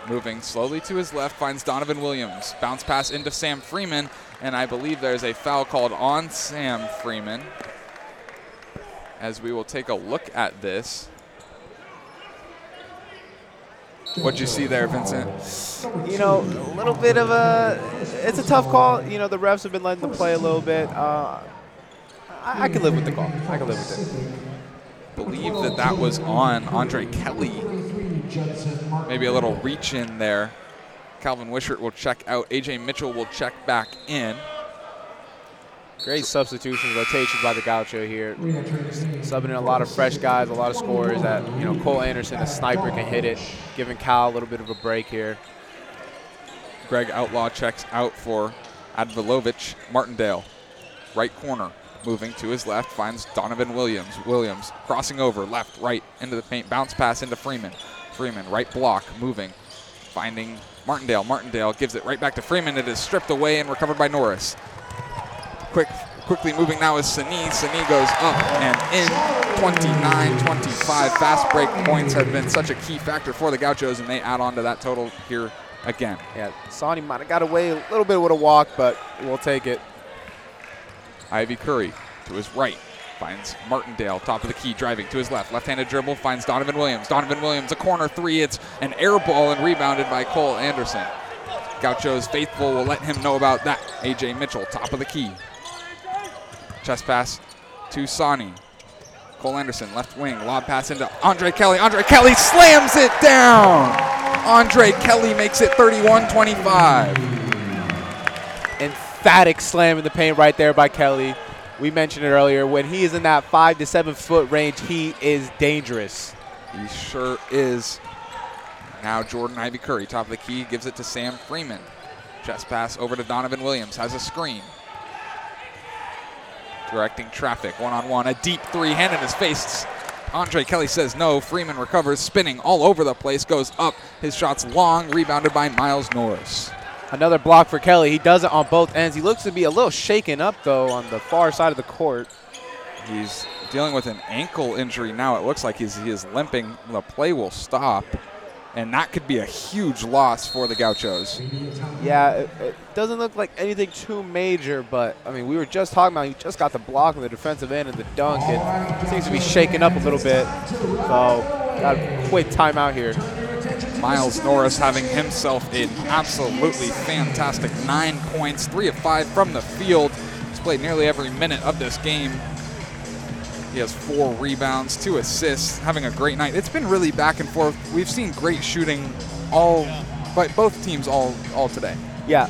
Moving slowly to his left, finds Donovan Williams. Bounce pass into Sam Freeman, and I believe there's a foul called on Sam Freeman as we will take a look at this. What'd you see there, Vincent? You know, a little bit of a. It's a tough call. You know, the refs have been letting them play a little bit. Uh, I, I can live with the call. I can live with it. Believe that that was on Andre Kelly. Maybe a little reach in there. Calvin Wishart will check out. AJ Mitchell will check back in. Great substitutions, rotations by the Gaucho here. Subbing in a lot of fresh guys, a lot of scorers that, you know, Cole Anderson, a sniper, can hit it, giving Cal a little bit of a break here. Greg Outlaw checks out for Avdalovic Martindale. Right corner, moving to his left, finds Donovan Williams. Williams crossing over, left, right, into the paint, bounce pass into Freeman. Freeman, right block, moving, finding Martindale. Martindale gives it right back to Freeman. It is stripped away and recovered by Norris quick, quickly moving now is Sanni. Sanni goes up and in 29-25. Fast break points have been such a key factor for the Gauchos, and they add on to that total here again. Yeah, Sanni might have got away a little bit with a walk, but we'll take it. Ivy Curry to his right Finds Martindale, top of the key, driving to his left. Left handed dribble, finds Donovan Williams. Donovan Williams, a corner three. It's an air ball and rebounded by Cole Anderson. Gauchos faithful will let him know about that. AJ Mitchell, top of the key. Chest pass to Sanni. Cole Anderson, left wing, lob pass into Andre Kelly. Andre Kelly slams it down. Andre Kelly makes it 31 25. Emphatic slam in the paint right there by Kelly. We mentioned it earlier. When he is in that five to seven foot range, he is dangerous. He sure is. Now Jordan Ivy Curry, top of the key, gives it to Sam Freeman. Chest pass over to Donovan Williams, has a screen. Directing traffic, one on one, a deep three, hand in his face. Andre Kelly says no. Freeman recovers, spinning all over the place, goes up. His shot's long, rebounded by Miles Norris. Another block for Kelly. He does it on both ends. He looks to be a little shaken up, though, on the far side of the court. He's dealing with an ankle injury now. It looks like he's, he is limping. The play will stop, and that could be a huge loss for the Gauchos. Yeah, it, it doesn't look like anything too major, but I mean, we were just talking about he just got the block on the defensive end and the dunk, and seems to be shaken up a little bit. So, got a quick timeout here. Miles Norris having himself an absolutely fantastic nine points, three of five from the field. He's played nearly every minute of this game. He has four rebounds, two assists, having a great night. It's been really back and forth. We've seen great shooting all, but both teams all all today. Yeah,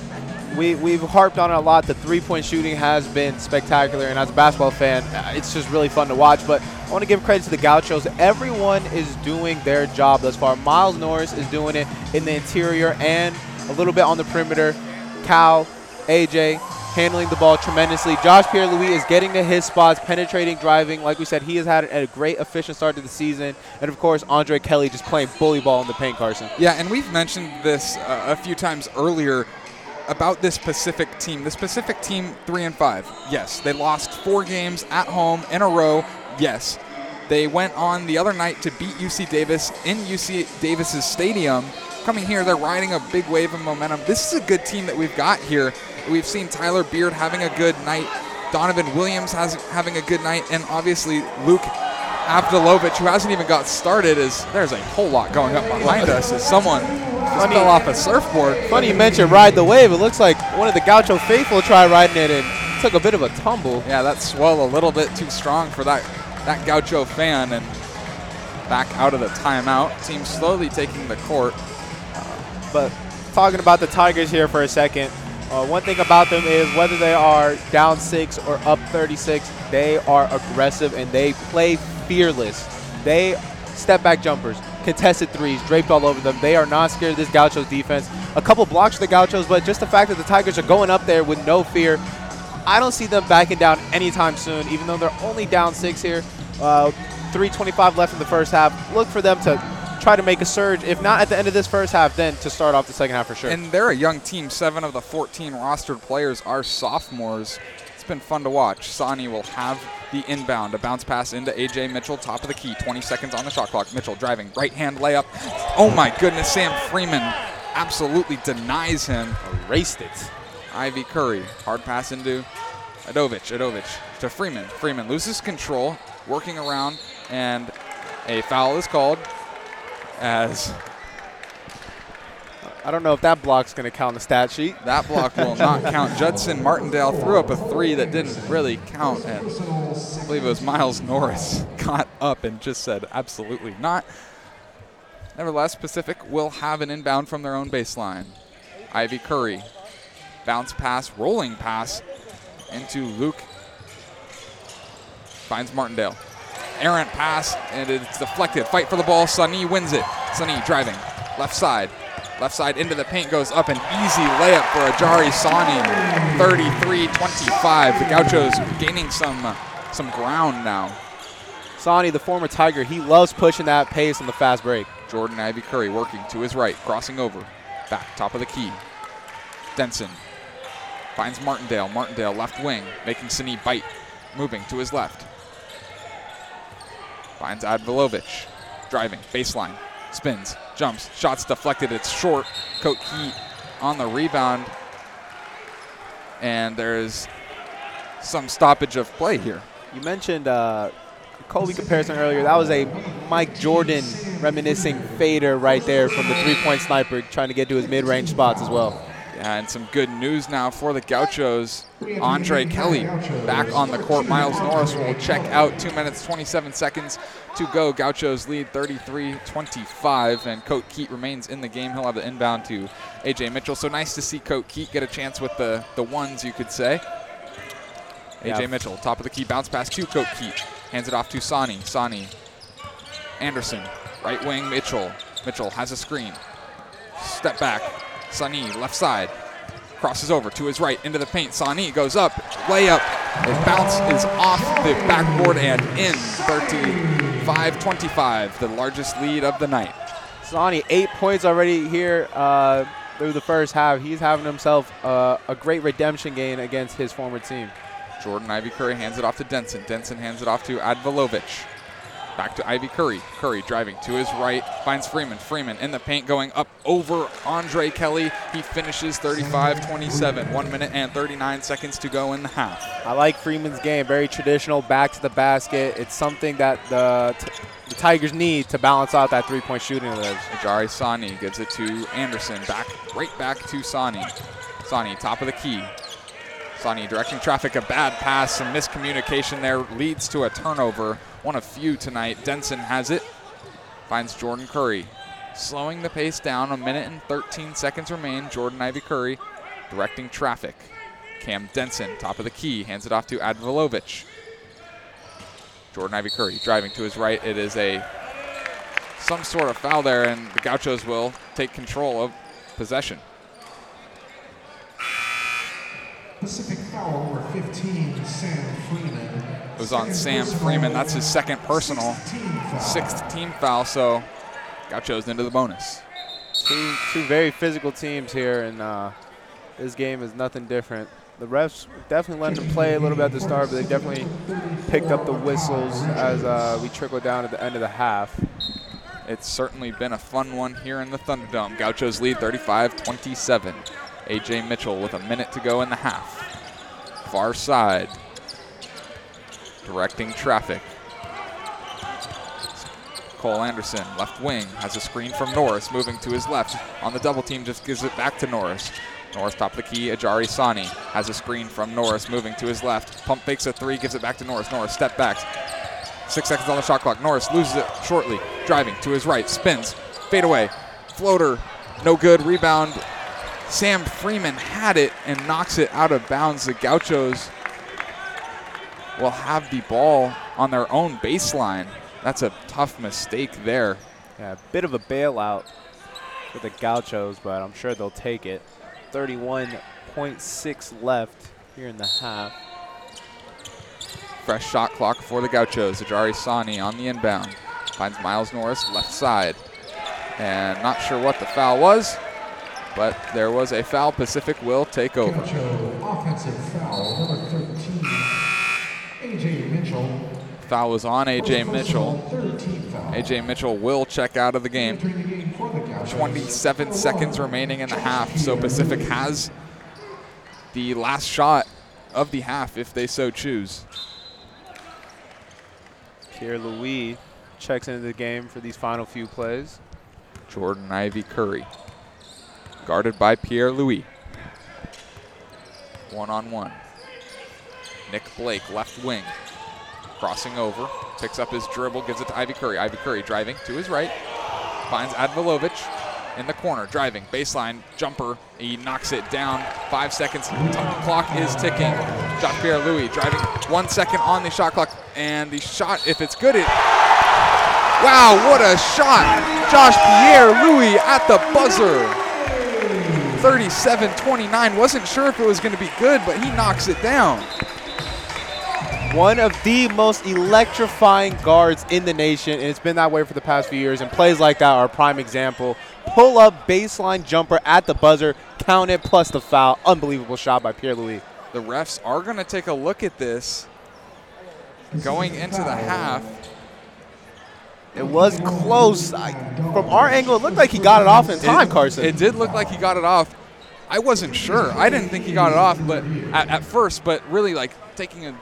we, we've harped on it a lot. The three point shooting has been spectacular, and as a basketball fan, uh, it's just really fun to watch. But I want to give credit to the Gauchos. Everyone is doing their job thus far. Miles Norris is doing it in the interior and a little bit on the perimeter. Cal, AJ, handling the ball tremendously. Josh Pierre Louis is getting to his spots, penetrating, driving. Like we said, he has had a great, efficient start to the season. And of course, Andre Kelly just playing bully ball in the paint, Carson. Yeah, and we've mentioned this uh, a few times earlier about this Pacific team. This Pacific team, three and five. Yes, they lost four games at home in a row. Yes, they went on the other night to beat UC Davis in UC Davis's stadium. Coming here, they're riding a big wave of momentum. This is a good team that we've got here. We've seen Tyler Beard having a good night. Donovan Williams has having a good night, and obviously Luke Avdalovic, who hasn't even got started, is there's a whole lot going up behind us as someone just Funny- fell off a surfboard. Funny you mentioned ride the wave. It looks like one of the Gaucho faithful tried riding it and took a bit of a tumble. Yeah, that swell a little bit too strong for that that Gaucho fan, and back out of the timeout. Team slowly taking the court. But talking about the Tigers here for a second, uh, one thing about them is whether they are down six or up 36, they are aggressive and they play fearless. They step back jumpers, contested threes, draped all over them. They are not scared of this Gauchos defense. A couple blocks for the Gauchos, but just the fact that the Tigers are going up there with no fear, I don't see them backing down anytime soon, even though they're only down six here. Uh, 325 left in the first half. Look for them to try to make a surge. If not at the end of this first half, then to start off the second half for sure. And they're a young team. Seven of the 14 rostered players are sophomores. It's been fun to watch. Sanni will have the inbound. A bounce pass into AJ Mitchell, top of the key. 20 seconds on the shot clock. Mitchell driving, right hand layup. Oh my goodness, Sam Freeman absolutely denies him. Erased it. Ivy Curry, hard pass into Avdalovic. Avdalovic to Freeman. Freeman loses control, working around, and a foul is called as I don't know if that block's going to count the stat sheet. that block will not count. Judson Martindale threw up a three that didn't really count, and I believe it was Miles Norris got up and just said absolutely not. Nevertheless, Pacific will have an inbound from their own baseline. Ivy Curry, bounce pass, rolling pass into Luke. Finds Martindale. Errant pass, and it's deflected. Fight for the ball. Sanni wins it. Sanni driving. Left side. Left side into the paint goes up. An easy layup for Ajare Sanni. 33-25. The Gauchos gaining some uh, some ground now. Sanni, the former Tiger, he loves pushing that pace on the fast break. Jordan Ivy Curry working to his right, crossing over. Back, top of the key. Denson finds Martindale. Martindale left wing, making Sini bite. Moving to his left. Finds Avdalovic. Driving, baseline. Spins, jumps, shots deflected. It's short. Coat Heat on the rebound. And there's some stoppage of play here. You mentioned uh, Kobe comparison earlier. That was a Mike Jordan reminiscing fader right there from the three-point sniper, trying to get to his mid-range spots as well. And some good news now for the Gauchos. Andre Kelly back on the court. Miles Norris will check out. Two minutes, 27 seconds to go. Gauchos lead 33-25, and Coat Keat remains in the game. He'll have the inbound to AJ Mitchell. So nice to see Coat Keat get a chance with the the ones, you could say. AJ Yeah. Mitchell, top of the key, bounce pass to Coat Keat. Hands it off to Sanni. Sanni. Anderson, right wing Mitchell. Mitchell has a screen. Step back. Sanni, left side. Crosses over to his right into the paint. Sanni goes up. Layup. The bounce is off the backboard and in. 35 25, the largest lead of the night. Sanni, eight points already here uh, through the first half. He's having himself uh, a great redemption game against his former team. Jordan Ivy Curry hands it off to Denson. Denson hands it off to Avdalovic. Back to Ivy Curry. Curry driving to his right, finds Freeman. Freeman in the paint going up over Andre Kelly. He finishes 35 27. One minute and 39 seconds to go in the half. I like Freeman's game, very traditional, back to the basket. It's something that the, the Tigers need to balance out that three-point shooting of theirs. Ajare Sanni gives it to Anderson. Back, right back to Sanni. Sanni, top of the key. Sanni directing traffic. A bad pass, some miscommunication there leads to a turnover. One of few tonight. Denson has it. Finds Jordan Curry. Slowing the pace down. A minute and 13 seconds remain. Jordan Ivy Curry directing traffic. Cam Denson, top of the key, hands it off to Avdalovic. Jordan Ivy Curry driving to his right. It is a some sort of foul there, and the Gauchos will take control of possession. Pacific foul number 15, Sam Freeman. It was on Sam Freeman. That's his second personal, sixth team foul. So Gauchos into the bonus. Two, two very physical teams here, and uh, this game is nothing different. The refs definitely let them play a little bit at the start, but they definitely picked up the whistles as uh, we trickled down at the end of the half. It's certainly been a fun one here in the Thunderdome. Gauchos lead 35-27. AJ Mitchell with a minute to go in the half. Far side. Directing traffic. Cole Anderson, left wing, has a screen from Norris, moving to his left. On the double team, just gives it back to Norris. Norris top of the key, Ajare Sanni has a screen from Norris, moving to his left. Pump fakes a three, gives it back to Norris. Norris step back. Six seconds on the shot clock. Norris loses it shortly. Driving to his right. Spins. Fade away. Floater. No good. Rebound. Sam Freeman had it and knocks it out of bounds. The Gauchos will have the ball on their own baseline. That's a tough mistake there. Yeah, a bit of a bailout for the Gauchos, but I'm sure they'll take it. 31.6 left here in the half. Fresh shot clock for the Gauchos. Ajare Sanni on the inbound. Finds Miles Norris left side. And not sure what the foul was, but there was a foul. Pacific will take over. Offensive foul number 13, AJ Mitchell. Foul was on AJ Mitchell. Third team foul. AJ Mitchell will check out of the game. Entering the game for the Gauchos. 27 seconds remaining in the half, so Pacific has the last shot of the half if they so choose. Pierre Louis checks into the game for these final few plays. Jordan Ivy Curry, guarded by Pierre Louis. One on one. Nick Blake, left wing, crossing over, picks up his dribble, gives it to Ivy Curry. Ivy Curry driving to his right, finds Avdalovic in the corner, driving, baseline jumper. He knocks it down. Five seconds. Clock is ticking. Josh Pierre Louis driving one second on the shot clock, and the shot, if it's good, it Wow, what a shot! Josh Pierre Louis at the buzzer. 37-29. Wasn't sure if it was going to be good, but he knocks it down. One of the most electrifying guards in the nation, and it's been that way for the past few years. And plays like that are a prime example. Pull up baseline jumper at the buzzer, count it plus the foul. Unbelievable shot by Pierre Louis. The refs are going to take a look at this going into the half. It was close. I, from our angle, it looked like he got it off in time, it, Carson. It did look like he got it off. I wasn't sure. I didn't think he got it off, but at, at first, but really like taking a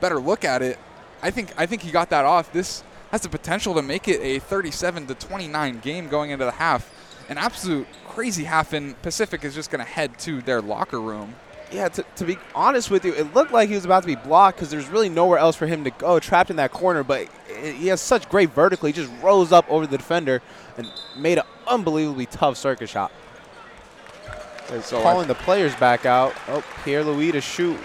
better look at it, I think I think he got that off. This has the potential to make it a 37 to 29 game going into the half. An absolute crazy half, and Pacific is just going to head to their locker room. Yeah, to, to be honest with you, it looked like he was about to be blocked because there's really nowhere else for him to go, trapped in that corner. But he has such great vertical. He just rose up over the defender and made an unbelievably tough circuit shot. They're So calling the players back out. Oh, Pierre Louis to shoot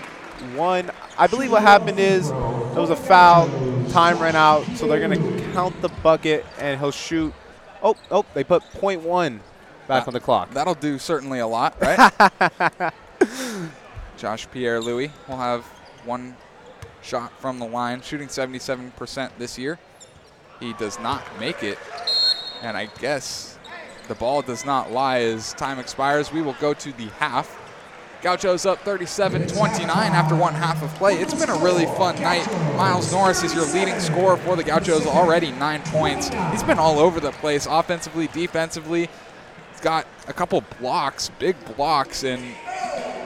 one. I believe what happened is there was a foul. Time ran out, so they're going to count the bucket, and he'll shoot. Oh, oh, they put point one back Uh, on the clock. That'll do certainly a lot, right? Josh Pierre Louis will have one shot from the line, shooting 77% this year. He does not make it, and I guess the ball does not lie as time expires. We will go to the half. Gauchos up 37-29 after one half of play. It's been a really fun night. Miles Norris is your leading scorer for the Gauchos, already nine points. He's been all over the place, offensively, defensively. He's got a couple blocks, big blocks, and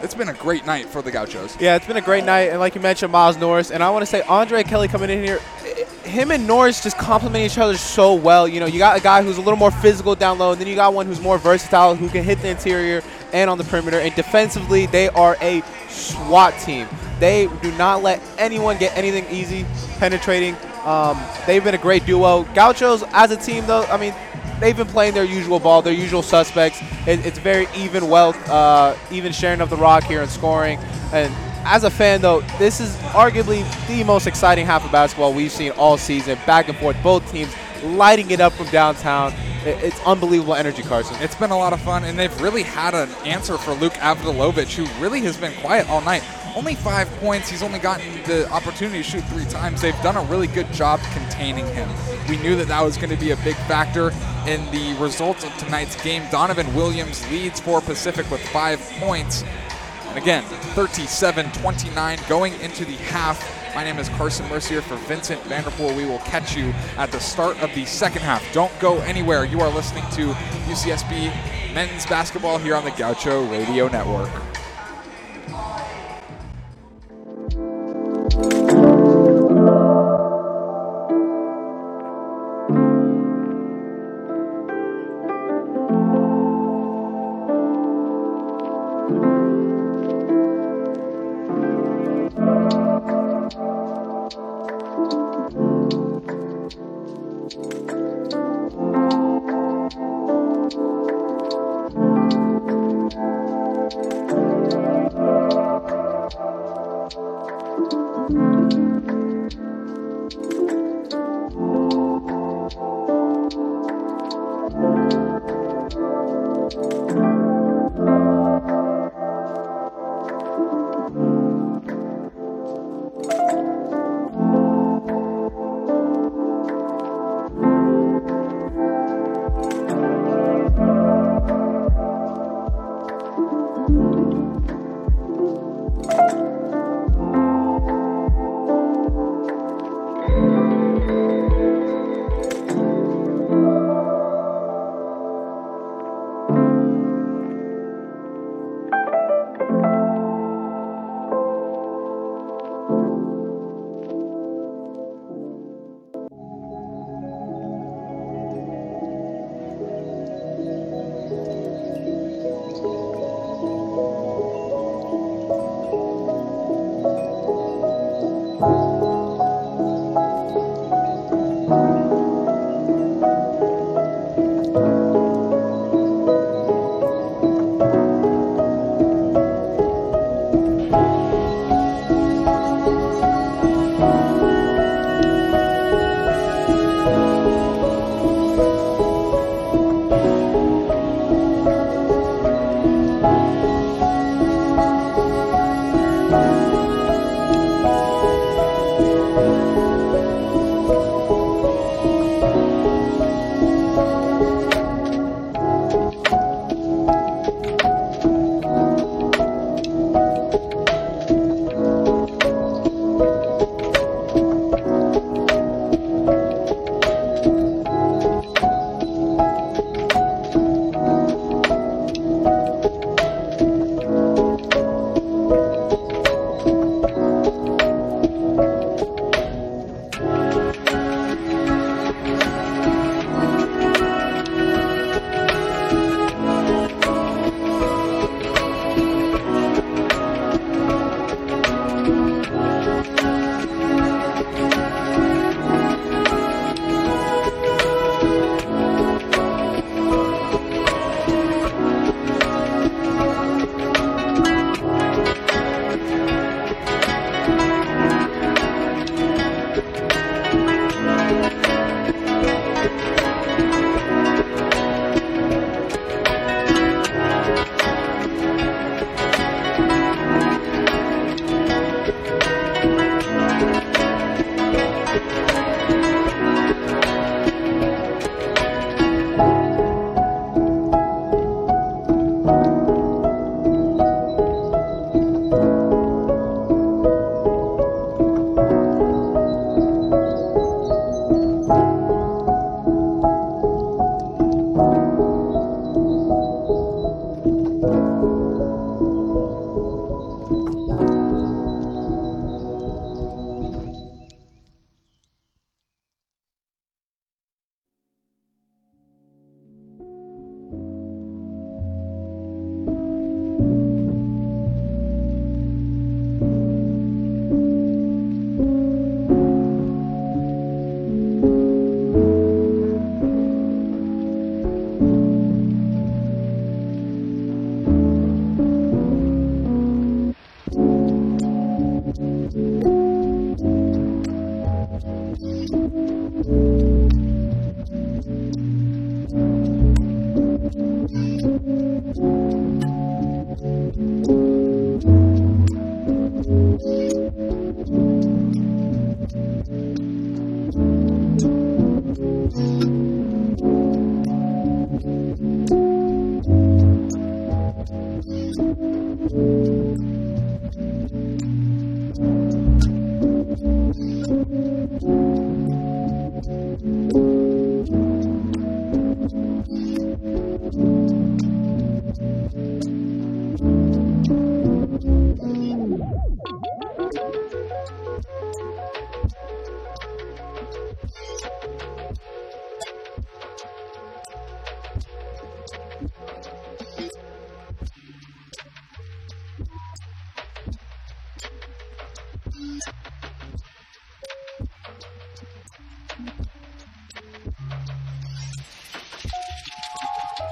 it's been a great night for the Gauchos. Yeah, it's been a great night, and like you mentioned, Miles Norris, and I want to say Andre Kelly coming in here. Him and Norris just complement each other so well. You know, you got a guy who's a little more physical down low, and then you got one who's more versatile, who can hit the interior and on the perimeter. And defensively, they are a SWAT team. They do not let anyone get anything easy penetrating. Um, they've been a great duo. Gauchos, as a team, though, I mean, they've been playing their usual ball, their usual suspects. It, it's very even wealth, uh, even sharing of the rock here and scoring. And as a fan, though, this is arguably the most exciting half of basketball we've seen all season. Back and forth, both teams lighting it up from downtown. It, it's unbelievable energy, Carson. It's been a lot of fun, and they've really had an answer for Luke Avdalovic, who really has been quiet all night. Only five points. He's only gotten the opportunity to shoot three times. They've done a really good job containing him. We knew that that was going to be a big factor in the results of tonight's game. Donovan Williams leads for Pacific with five points. And again, 37 29 going into the half. My name is Carson Mercier for Vincent Vanderpool. We will catch you at the start of the second half. Don't go anywhere. You are listening to UCSB men's basketball here on the Gaucho Radio Network. And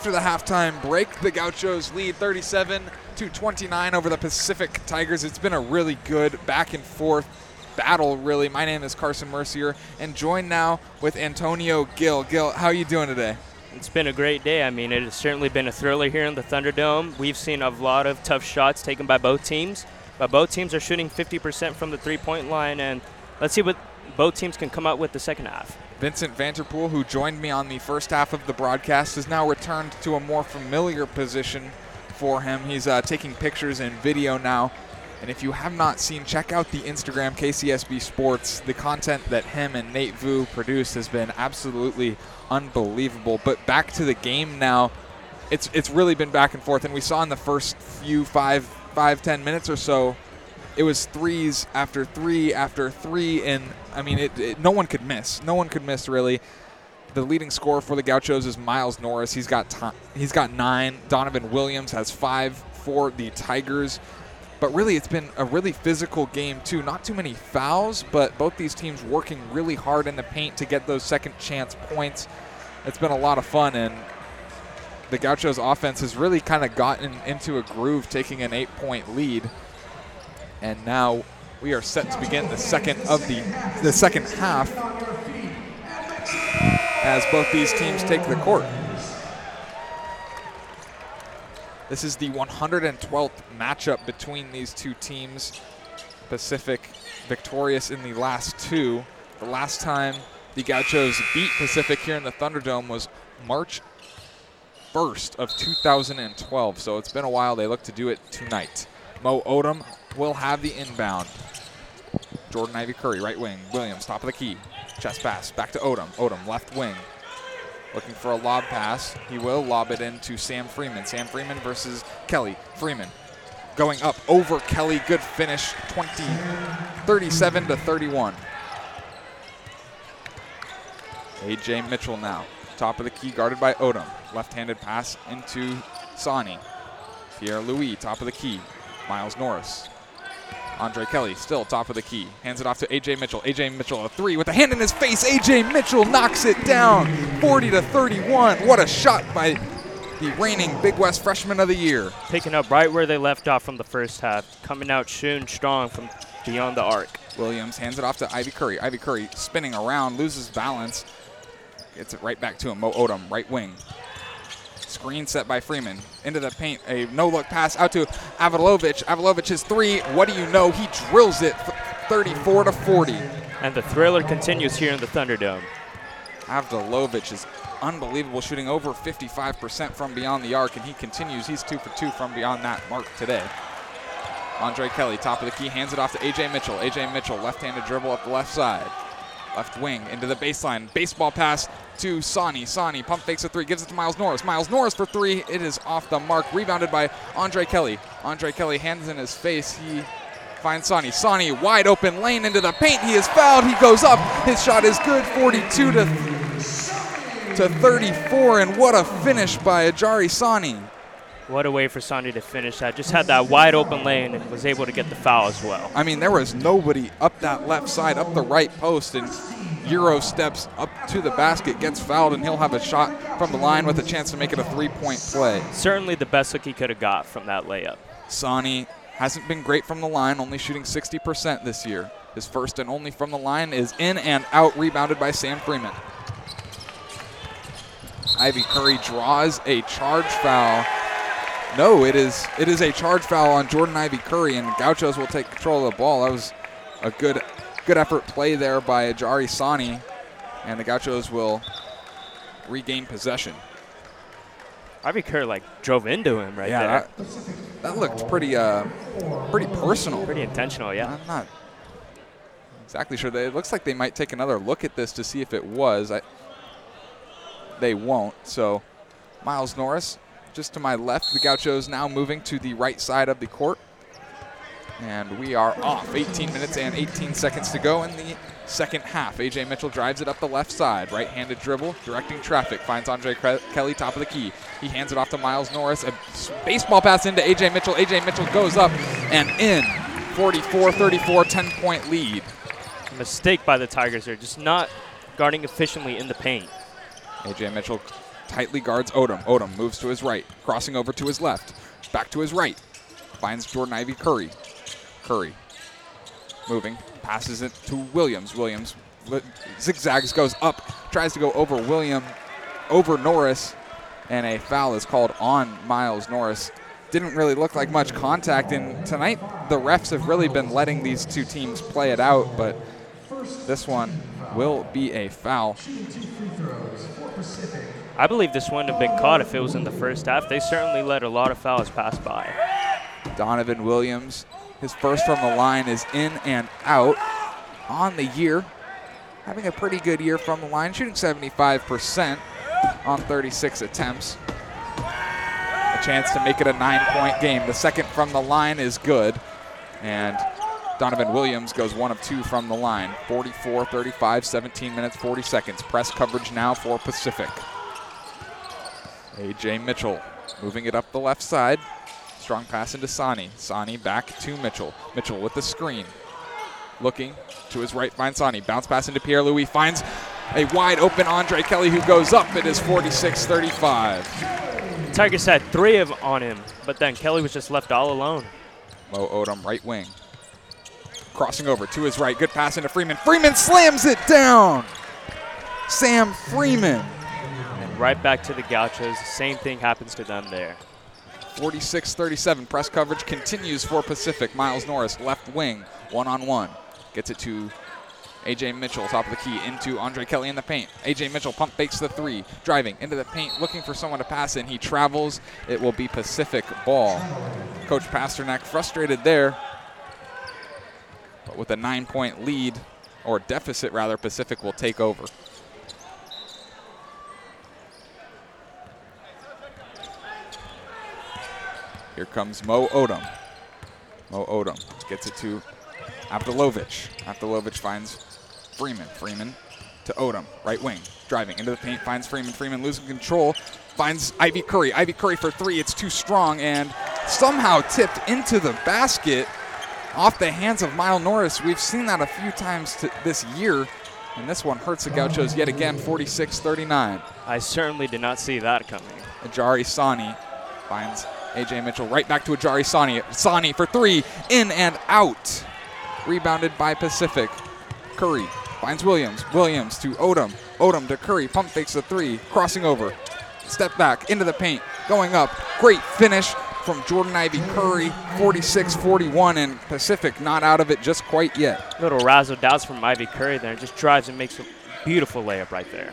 After the halftime break, the Gauchos lead 37 to 29 over the Pacific Tigers. It's been a really good back and forth battle, really. My name is Carson Mercier, and joined now with Antonio Gill. Gill, how are you doing today? It's been a great day. I mean, it has certainly been a thriller here in the Thunderdome. We've seen a lot of tough shots taken by both teams, but both teams are shooting 50% from the three-point line, and let's see what both teams can come out with the second half. Vincent Vanterpool, who joined me on the first half of the broadcast, has now returned to a more familiar position for him. He's uh, taking pictures and video now. And if you have not seen, check out the Instagram KCSB Sports. The content that him and Nate Vu produced has been absolutely unbelievable. But back to the game now. It's it's really been back and forth, and we saw in the first few five five ten minutes or so, it was threes after three after three, and I mean, it, it, no one could miss. No one could miss really. The leading scorer for the Gauchos is Miles Norris. He's got he's got nine. Donovan Williams has five for the Tigers. But really, it's been a really physical game too. Not too many fouls, but both these teams working really hard in the paint to get those second chance points. It's been a lot of fun, and the Gauchos offense has really kind of gotten into a groove, taking an eight-point lead. And now we are set to begin the second of the the second half as both these teams take the court. This is the 112th matchup between these two teams. Pacific victorious in the last two. The last time the Gauchos beat Pacific here in the Thunderdome was March 1st of 2012. So it's been a while. They look to do it tonight. Mo Odum will have the inbound. Jordan Ivy Curry, right wing. Williams, top of the key. Chest pass, back to Odum. Odum, left wing. Looking for a lob pass. He will lob it into Sam Freeman. Sam Freeman versus Kelly. Freeman going up over Kelly. Good finish, 20, 37 to 31. AJ Mitchell now. Top of the key, guarded by Odum. Left-handed pass into Sanni. Pierre Louis, top of the key. Miles Norris. Andre Kelly still top of the key. Hands it off to AJ Mitchell. AJ Mitchell a three with a hand in his face. AJ Mitchell knocks it down. 40 to 31. What a shot by the reigning Big West Freshman of the Year. Picking up right where they left off from the first half, coming out shooting strong from beyond the arc. Williams hands it off to Ivy Curry. Ivy Curry spinning around, loses balance. Gets it right back to him. Mo Odum, right wing. Screen set by Freeman. Into the paint. A no look pass out to Avdalovic. Avdalovic's three. What do you know? He drills it 34 to 40. And the thriller continues here in the Thunderdome. Avdalovic is unbelievable, shooting over 55% from beyond the arc, and he continues. He's two for two from beyond that mark today. Andre Kelly, top of the key, hands it off to AJ Mitchell. AJ Mitchell, left-handed dribble up the left side. Left wing into the baseline. Baseball pass to Sanni. Sanni pump fakes a three, gives it to Miles Norris. Miles Norris for three. It is off the mark. Rebounded by Andre Kelly. Andre Kelly hands in his face. He finds Sanni. Sanni wide open lane into the paint. He is fouled. He goes up. His shot is good. 42 to to 34, and what a finish by Ajare Sanni. What a way for Sanni to finish that. Just had that wide open lane and was able to get the foul as well. I mean, there was nobody up that left side, up the right post, and Euro steps up to the basket, gets fouled, and he'll have a shot from the line with a chance to make it a three-point play. Certainly the best look he could have got from that layup. Sanni hasn't been great from the line, only shooting 60% this year. His first and only from the line is in and out, rebounded by Sam Freeman. Ivy Curry draws a charge foul. No, it is it is a charge foul on Jordan Ivy Curry, and Gauchos will take control of the ball. That was a good good effort play there by Ajare Sanni, and the Gauchos will regain possession. Ivy Curry like drove into him right yeah, there. That, that looked pretty uh pretty personal. Pretty intentional, yeah. I'm not exactly sure. It looks like they might take another look at this to see if it was. I, they won't. So Miles Norris just to my left. The Gauchos now moving to the right side of the court. And we are off. 18 minutes and 18 seconds to go in the second half. AJ Mitchell drives it up the left side. Right-handed dribble, directing traffic. Finds Andre Kelly, top of the key. He hands it off to Miles Norris. A baseball pass into AJ Mitchell. AJ Mitchell goes up and in. 44-34, 10-point lead. Mistake by the Tigers there, just not guarding efficiently in the paint. AJ Mitchell tightly guards Odum. Odum moves to his right, crossing over to his left, back to his right, finds Jordan Ivy Curry. Curry moving, passes it to Williams. Williams li- zigzags, goes up, tries to go over William, over Norris, and a foul is called on Miles Norris. Didn't really look like much contact, and tonight the refs have really been letting these two teams play it out, but this one will be a foul. I believe this wouldn't have been caught if it was in the first half. They certainly let a lot of fouls pass by. Donovan Williams, his first from the line is in and out on the year. Having a pretty good year from the line, shooting 75% on 36 attempts. A chance to make it a nine point game. The second from the line is good. And Donovan Williams goes one of two from the line. 44 35, 17 minutes, 40 seconds. Press coverage now for Pacific. AJ Mitchell moving it up the left side. Strong pass into Sanni. Sanni back to Mitchell. Mitchell with the screen. Looking to his right, finds Sanni. Bounce pass into Pierre Louis. Finds a wide open Andre Kelly who goes up. It is 46 35. Tigers had three of on him, but then Kelly was just left all alone. Mo Odum, right wing. Crossing over to his right. Good pass into Freeman. Freeman slams it down. Sam Freeman. Right back to the Gauchos. Same thing happens to them there. 46 37. Press coverage continues for Pacific. Miles Norris, left wing, one on one. Gets it to AJ Mitchell, top of the key, into Andre Kelly in the paint. AJ Mitchell pump fakes the three, driving into the paint, looking for someone to pass in. He travels. It will be Pacific ball. Coach Pasternack frustrated there, but with a nine point lead, or deficit rather, Pacific will take over. Here comes Mo Odum. Mo Odum gets it to Avdalovic. Avdalovic finds Freeman. Freeman to Odum, right wing, driving into the paint, finds Freeman. Freeman losing control, finds Ivy Curry. Ivy Curry for three. It's too strong and somehow tipped into the basket off the hands of Mile Norris. We've seen that a few times t- this year, and this one hurts the Gauchos yet again, 46 39. I certainly did not see that coming. Ajare Sanni finds AJ Mitchell right back to Ajare Sanni. Sanni for three, in and out. Rebounded by Pacific. Curry finds Williams. Williams to Odum. Odum to Curry. Pump fakes the three. Crossing over. Step back into the paint. Going up. Great finish from Jordan Ivy Curry. 46 41, and Pacific not out of it just quite yet. Little razzle dazzle from Ivy Curry there. Just drives and makes a beautiful layup right there.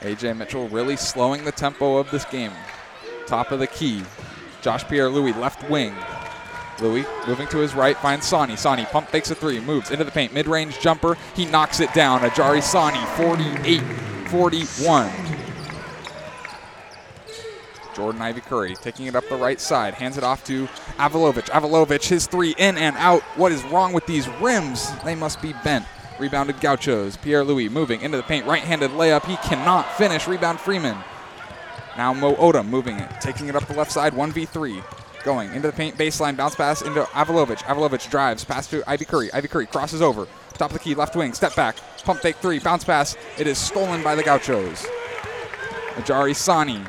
AJ Mitchell really slowing the tempo of this game. Top of the key. Josh Pierre Louis, left wing. Louis moving to his right, finds Sanni. Sanni pump fakes a three, moves into the paint, mid range jumper. He knocks it down. Ajare Sanni, 48 41. Jordan Ivy Curry taking it up the right side, hands it off to Avdalovic. Avdalovic, his three in and out. What is wrong with these rims? They must be bent. Rebounded Gauchos. Pierre Louis moving into the paint, right handed layup. He cannot finish. Rebound Freeman. Now Mo Odum moving it, taking it up the left side, 1v3. Going into the paint, baseline, bounce pass into Avdalovic. Avdalovic drives, pass to Ivy Curry. Ivy Curry crosses over, top of the key, left wing, step back, pump fake three, bounce pass. It is stolen by the Gauchos. Ajare Sanni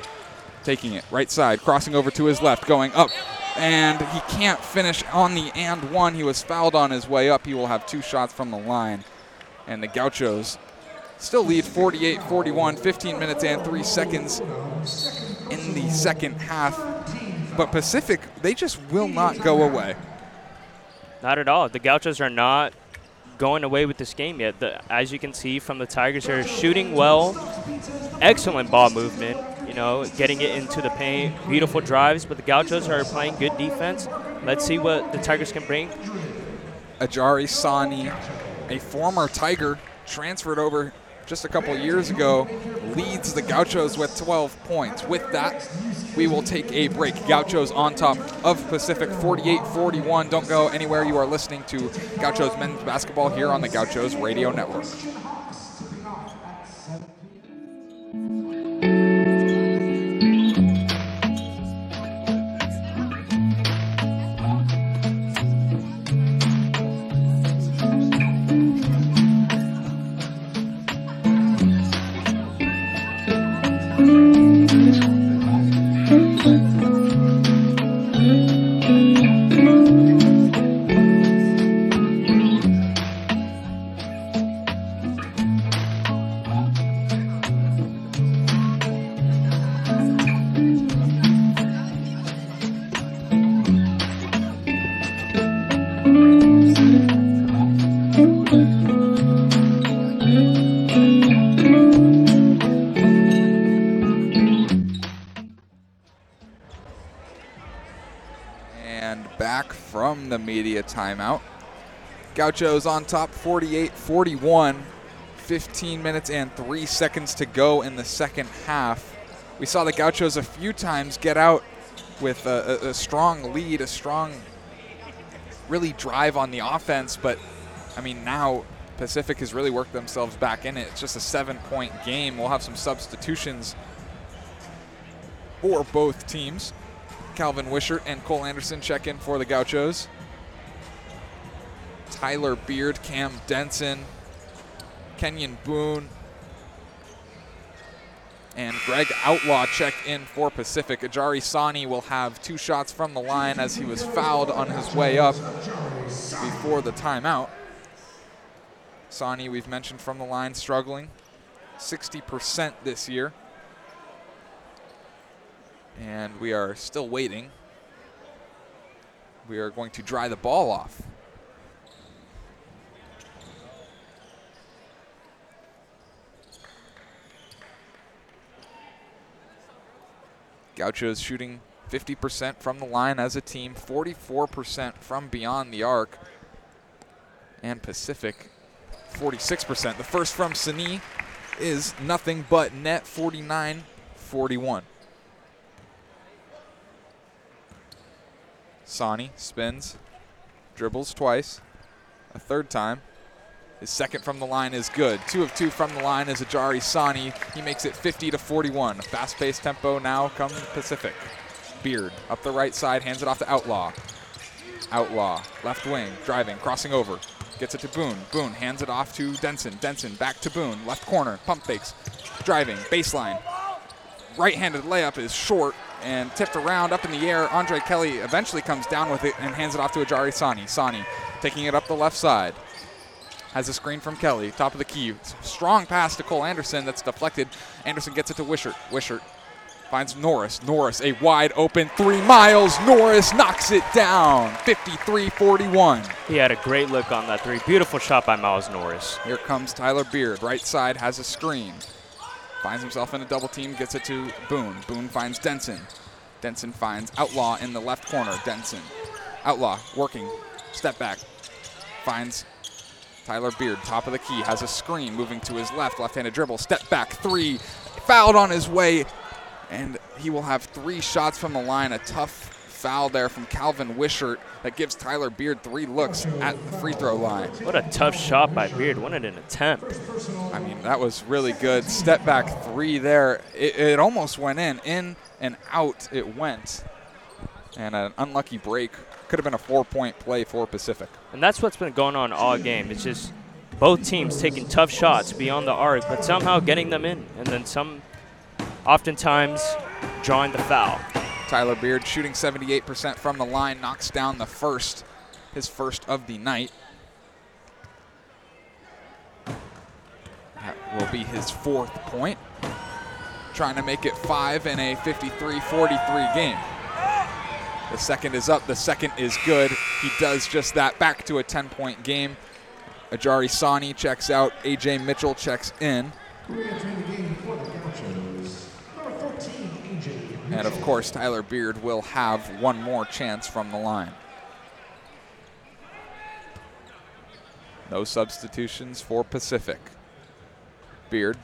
taking it, right side, crossing over to his left, going up, and he can't finish on the and one. He was fouled on his way up. He will have two shots from the line. And the Gauchos still lead 48 41, 15 minutes and three seconds in the second half. But Pacific, they just will not go away. Not at all. The Gauchos are not going away with this game yet. The, as you can see from the Tigers, they're shooting well, excellent ball movement. You know, getting it into the paint, beautiful drives. But the Gauchos are playing good defense. Let's see what the Tigers can bring. Ajare Sanni, a former Tiger, transferred over just a couple years ago, leads the Gauchos with 12 points. With that, we will take a break. Gauchos on top of Pacific 48 41. Don't go anywhere. You are listening to Gauchos men's basketball here on the Gauchos Radio Network. The media timeout. Gauchos on top 48 41. 15 minutes and 3 seconds to go in the second half. We saw the Gauchos a few times get out with a, a, a strong lead, a strong, really drive on the offense, but I mean, now Pacific has really worked themselves back in it. It's just a seven point game. We'll have some substitutions for both teams. Calvin Wishart and Cole Anderson check in for the Gauchos. Tyler Beard, Cam Denson, Keylan Boone, and Greg Outlaw check in for Pacific. Ajare Sanni will have two shots from the line as he was fouled on his way up before the timeout. Sanni, we've mentioned from the line, struggling 60% this year. And we are still waiting. We are going to dry the ball off. Gauchos shooting 50% from the line as a team, 44% from beyond the arc, and Pacific 46%. The first from Sanni is nothing but net 49 41. Sanni spins, dribbles twice, a third time. His second from the line is good. Two of two from the line is Ajare Sanni. He makes it 50 to 41. Fast paced tempo now come Pacific. Beard up the right side, hands it off to Outlaw. Outlaw, left wing, driving, crossing over. Gets it to Boone. Boone hands it off to Denson. Denson back to Boone. Left corner, pump fakes, driving, baseline. Right handed layup is short and tipped around up in the air. Andre Kelly eventually comes down with it and hands it off to Ajare Sanni. Sanni taking it up the left side. Has a screen from Kelly, top of the key. Strong pass to Cole Anderson that's deflected. Anderson gets it to Wishart. Wishart finds Norris. Norris, a wide open three miles. Norris knocks it down. 53 41. He had a great look on that three. Beautiful shot by Miles Norris. Here comes Tyler Beard. Right side has a screen. Finds himself in a double team, gets it to Boone. Boone finds Denson. Denson finds Outlaw in the left corner. Denson. Outlaw working. Step back. Finds Tyler Beard, top of the key, has a screen moving to his left. Left handed dribble. Step back three. Fouled on his way. And he will have three shots from the line. A tough foul there from Calvin Wishart that gives Tyler Beard three looks at the free throw line. What a tough shot by Beard. Wanted an attempt. I mean, that was really good. Step back three there. It, it almost went in. In and out it went. And an unlucky break. Could have been a four point play for Pacific. And that's what's been going on all game. It's just both teams taking tough shots beyond the arc, but somehow getting them in. And then some, oftentimes, drawing the foul. Tyler Beard shooting 78% from the line, knocks down the first, his first of the night. That will be his fourth point. Trying to make it five in a 53 43 game. The second is up, the second is good. He does just that. Back to a 10 point game. Ajare Sanni checks out, AJ Mitchell checks in. Re-entering the game for the Gauchos, number 13, AJ. And of course, Tyler Beard will have one more chance from the line. No substitutions for Pacific. Beard.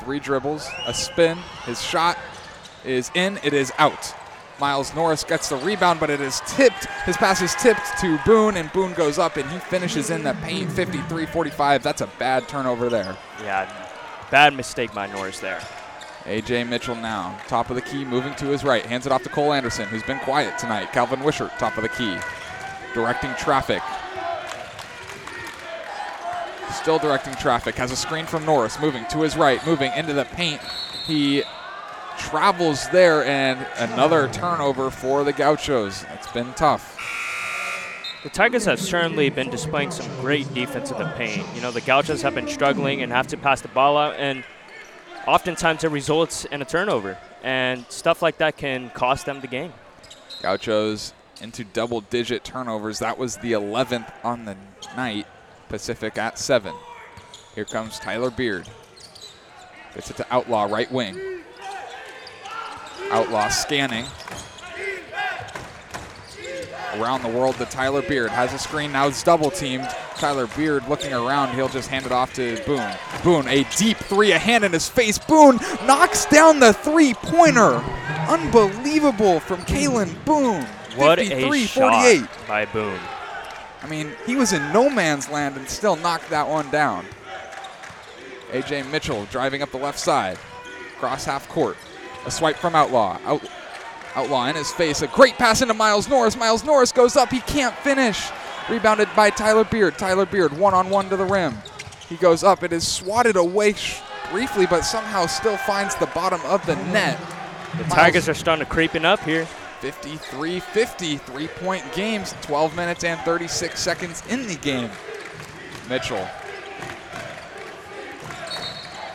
Three dribbles, a spin. His shot is in, it is out. Miles Norris gets the rebound, but it is tipped. His pass is tipped to Boone, and Boone goes up and he finishes in the paint 53 45. That's a bad turnover there. Yeah, bad mistake by Norris there. AJ Mitchell now, top of the key, moving to his right. Hands it off to Cole Anderson, who's been quiet tonight. Calvin Wishart, top of the key, directing traffic. Still directing traffic. Has a screen from Norris, moving to his right, moving into the paint. He travels there, and another turnover for the Gauchos. It's been tough. The Tigers have certainly been displaying some great defense in the paint. You know, the Gauchos have been struggling and have to pass the ball out, and oftentimes it results in a turnover. And stuff like that can cost them the game. Gauchos into double digit turnovers. That was the 11th on the night. Pacific at seven. Here comes Tyler Beard. Gets it to Outlaw, right wing. Outlaw scanning. Around the world to Tyler Beard. Has a screen, now it's double teamed. Tyler Beard looking around, he'll just hand it off to Boone. Boone, a deep three, a hand in his face. Boone knocks down the three pointer. Unbelievable from Keylan Boone. What a 53 shot by Boone. I mean, he was in no man's land and still knocked that one down. AJ Mitchell driving up the left side, cross half court. A swipe from Outlaw. Out, Outlaw in his face. A great pass into Miles Norris. Miles Norris goes up. He can't finish. Rebounded by Tyler Beard. Tyler Beard one on one to the rim. He goes up. It is swatted away sh- briefly, but somehow still finds the bottom of the net. The Miles- Tigers are starting to creeping up here. 53 50, three point games, 12 minutes and 36 seconds in the game. Mitchell.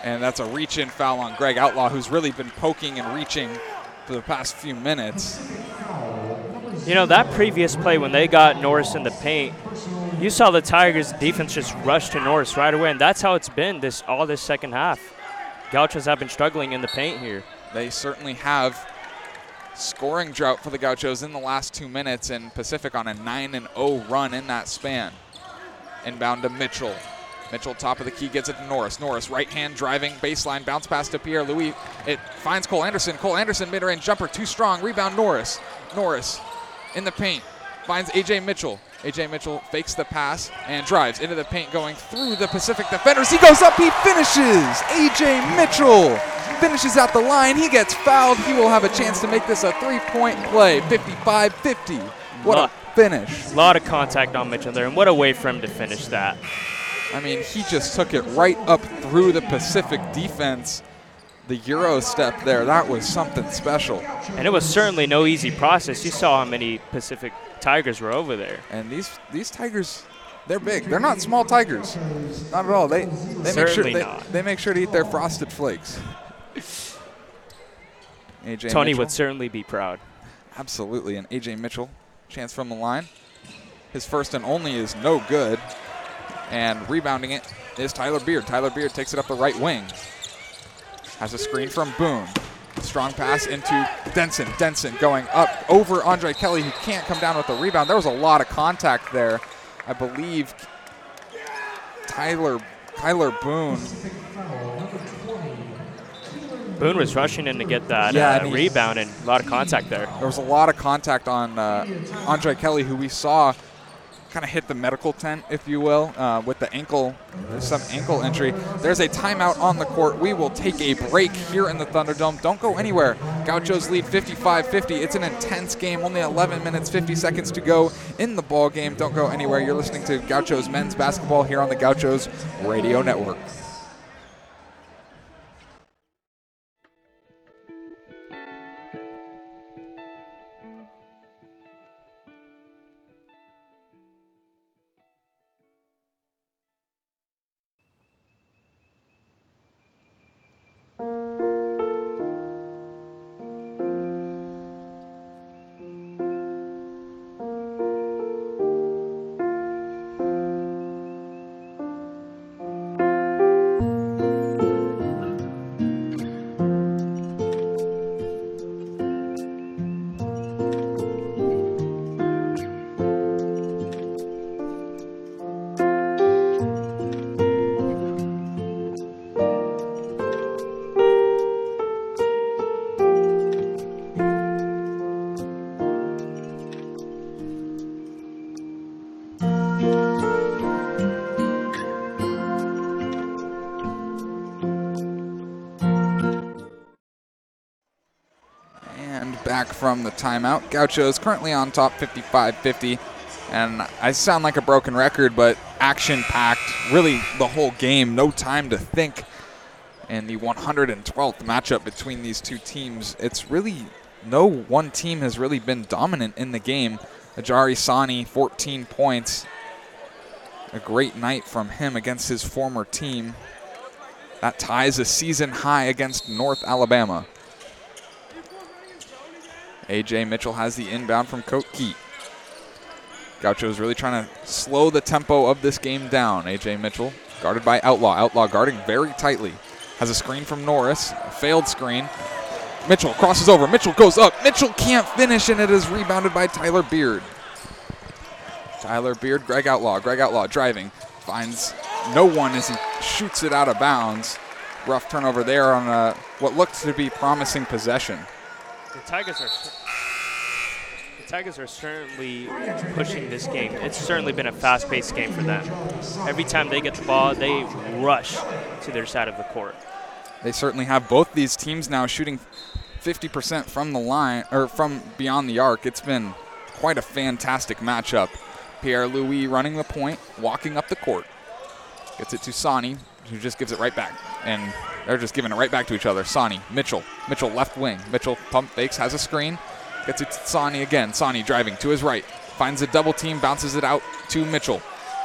And that's a reach in foul on Greg Outlaw, who's really been poking and reaching for the past few minutes. You know, that previous play when they got Norris in the paint, you saw the Tigers defense just rush to Norris right away, and that's how it's been this all this second half. Gauchos have been struggling in the paint here. They certainly have scoring drought for the Gauchos in the last two minutes, and Pacific on a 9 and 0 run in that span. Inbound to Mitchell. Mitchell, top of the key, gets it to Norris. Norris, right hand driving, baseline, bounce pass to Pierre Louis. It finds Cole Anderson. Cole Anderson, mid range jumper, too strong. Rebound, Norris. Norris in the paint, finds AJ Mitchell. AJ Mitchell fakes the pass and drives into the paint, going through the Pacific defenders. He goes up, he finishes. AJ Mitchell finishes out the line. He gets fouled. He will have a chance to make this a three point play. 55 50. What a finish. A lot of contact on Mitchell there, and what a way for him to finish that. I mean, he just took it right up through the Pacific defense. The Euro step there, that was something special. And it was certainly no easy process. You saw how many Pacific Tigers were over there. And these these Tigers, they're big. They're not small Tigers. Not at all. They they make sure Certainly they, not. they make sure to eat their frosted flakes. AJ Tony Mitchell. would certainly be proud. Absolutely. And AJ Mitchell, chance from the line. His first and only is no good. And rebounding it is Tyler Beard. Tyler Beard takes it up the right wing. Has a screen from Boone. Strong pass into Denson. Denson going up over Andre Kelly, who can't come down with the rebound. There was a lot of contact there. I believe Tyler Tyler Boone. Boone was rushing in to get that Yeah, uh, and rebound and a lot of contact there. There was a lot of contact on uh, Andre Kelly, who we saw kind of hit the medical tent, if you will, uh, with the ankle, some ankle injury. There's a timeout on the court. We will take a break here in the Thunderdome. Don't go anywhere. Gauchos lead 55-50. It's an intense game. Only 11 minutes, 50 seconds to go in the ball game. Don't go anywhere. You're listening to Gauchos men's basketball here on the Gauchos Radio Network. Back from the timeout. Gaucho is currently on top 55 50. And I sound like a broken record, but action packed, really the whole game, no time to think. And the 112th matchup between these two teams, it's really no one team has really been dominant in the game. Ajare Sanni, 14 points. A great night from him against his former team. That ties a season high against North Alabama. AJ Mitchell has the inbound from Coat Gaucho is really trying to slow the tempo of this game down. AJ Mitchell guarded by Outlaw. Outlaw guarding very tightly. Has a screen from Norris, a failed screen. Mitchell crosses over. Mitchell goes up. Mitchell can't finish, and it is rebounded by Tyler Beard. Tyler Beard, Greg Outlaw. Greg Outlaw driving. Finds no one as he shoots it out of bounds. Rough turnover there on a, what looked to be promising possession. The Tigers are the Tigers are certainly pushing this game. It's certainly been a fast-paced game for them. Every time they get the ball, they rush to their side of the court. They certainly have both these teams now shooting 50% from the line or from beyond the arc. It's been quite a fantastic matchup. Pierre Louis running the point, walking up the court. Gets it to Sanni, who just gives it right back. And they're just giving it right back to each other. Sanni, Mitchell, Mitchell left wing. Mitchell pump fakes, has a screen. Gets it to Sanni again. Sanni driving to his right. Finds a double team, bounces it out to Mitchell.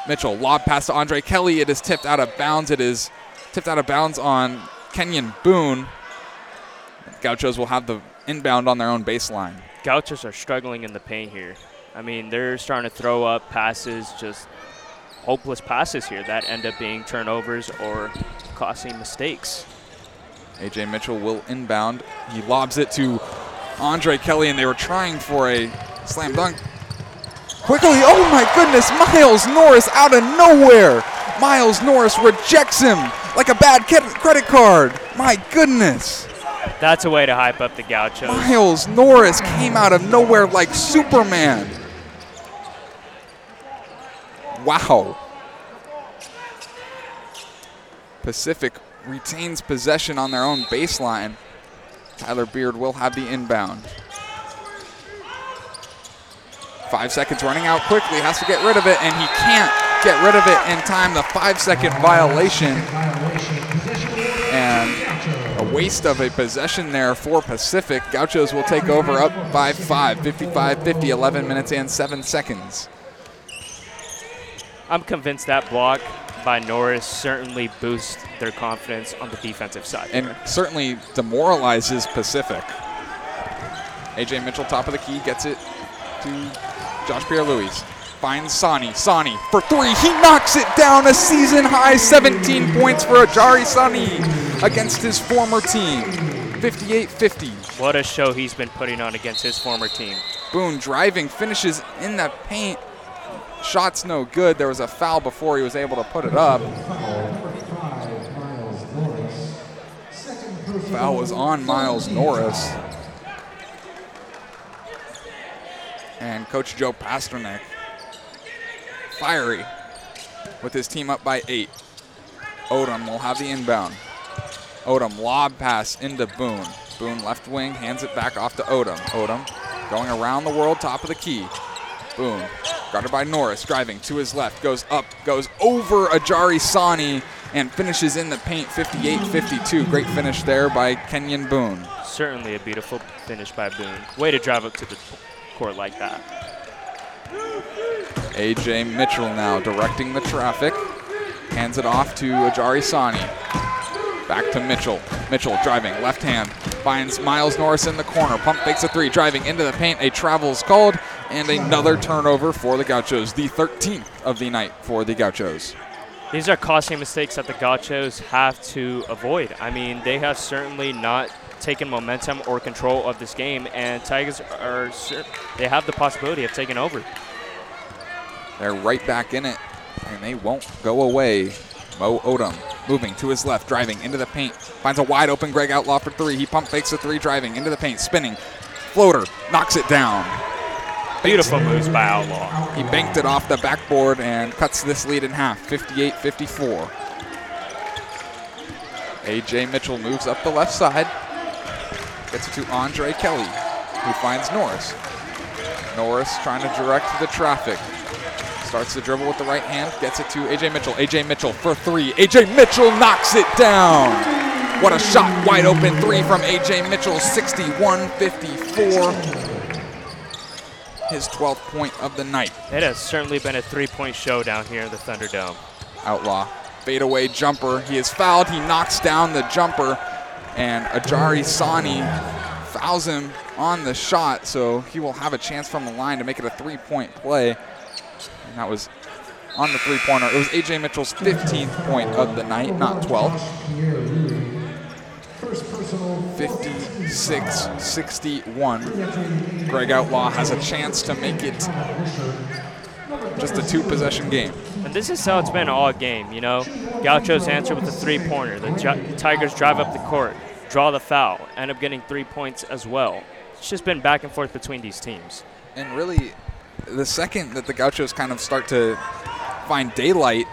Mitchell, lob pass to Andre Kelly. It is tipped out of bounds. It is tipped out of bounds on Keylan Boone. Gauchos will have the inbound on their own baseline. Gauchos are struggling in the paint here. I mean, they're starting to throw up passes, just hopeless passes here that end up being turnovers or costing mistakes. AJ Mitchell will inbound. He lobs it to Andre Kelly, and they were trying for a slam dunk. Quickly, oh my goodness, Miles Norris out of nowhere. Miles Norris rejects him like a bad credit card. My goodness. That's a way to hype up the Gauchos. Miles Norris came out of nowhere like Superman. Wow. Pacific retains possession on their own baseline. Tyler Beard will have the inbound. Five seconds running out quickly, has to get rid of it, and he can't get rid of it in time. The five second violation. And a waste of a possession there for Pacific. Gauchos will take over up by five, 55 50, 11 minutes and seven seconds. I'm convinced that block by Norris certainly boosts their confidence on the defensive side. And certainly demoralizes Pacific. AJ Mitchell, top of the key, gets it to Josh Pierre Louis. Finds Sanni. Sanni for three. He knocks it down. A season high 17 points for Ajare Sanni against his former team. 58 50. What a show he's been putting on against his former team. Boone driving, finishes in the paint. Shot's no good. There was a foul before he was able to put it up. Foul was on Miles Norris. And Coach Joe Pasternack, fiery, with his team up by eight. Odum will have the inbound. Odum lob pass into Boone. Boone left wing, hands it back off to Odum. Odum going around the world, top of the key. Boone, guarded by Norris, driving to his left, goes up, goes over Ajare Sanni, and finishes in the paint 58 52. Great finish there by Keylan Boone. Certainly a beautiful finish by Boone. Way to drive up to the court like that. AJ Mitchell now directing the traffic. Hands it off to Ajare Sanni. Back to Mitchell. Mitchell driving left hand. Finds Miles Norris in the corner. Pump fakes a three. Driving into the paint. A travel's called. And another turnover for the Gauchos. The 13th of the night for the Gauchos. These are costly mistakes that the Gauchos have to avoid. I mean, they have certainly not taken momentum or control of this game, and Tigers are they have the possibility of taking over. They're right back in it, and they won't go away. Mo Odum moving to his left, driving into the paint. Finds a wide open Greg Outlaw for three. He pump fakes a three, driving into the paint, spinning. Floater, knocks it down. Beautiful moves by Outlaw. He banked it off the backboard and cuts this lead in half, 58 54. AJ Mitchell moves up the left side, gets it to Andre Kelly, who finds Norris. Norris trying to direct the traffic. Starts the dribble with the right hand, gets it to AJ Mitchell. AJ Mitchell for three. AJ Mitchell knocks it down. What a shot, wide open three from AJ Mitchell, 61 54 his 12th point of the night. It has certainly been a three-point show down here in the Thunderdome. Outlaw, fadeaway jumper. He is fouled. He knocks down the jumper, and Ajare Sanni fouls him on the shot, so he will have a chance from the line to make it a three-point play. And that was on the three pointer. It was AJ Mitchell's 15th point of the night, not 12. Pierre Louis. First personal. 56 61. Greg Outlaw has a chance to make it just a two possession game. And this is how it's been all game, you know. Gauchos answer with a three-pointer. The Gi- Tigers drive up the court, draw the foul, end up getting three points as well. It's just been back and forth between these teams. And really, the second that the Gauchos kind of start to find daylight,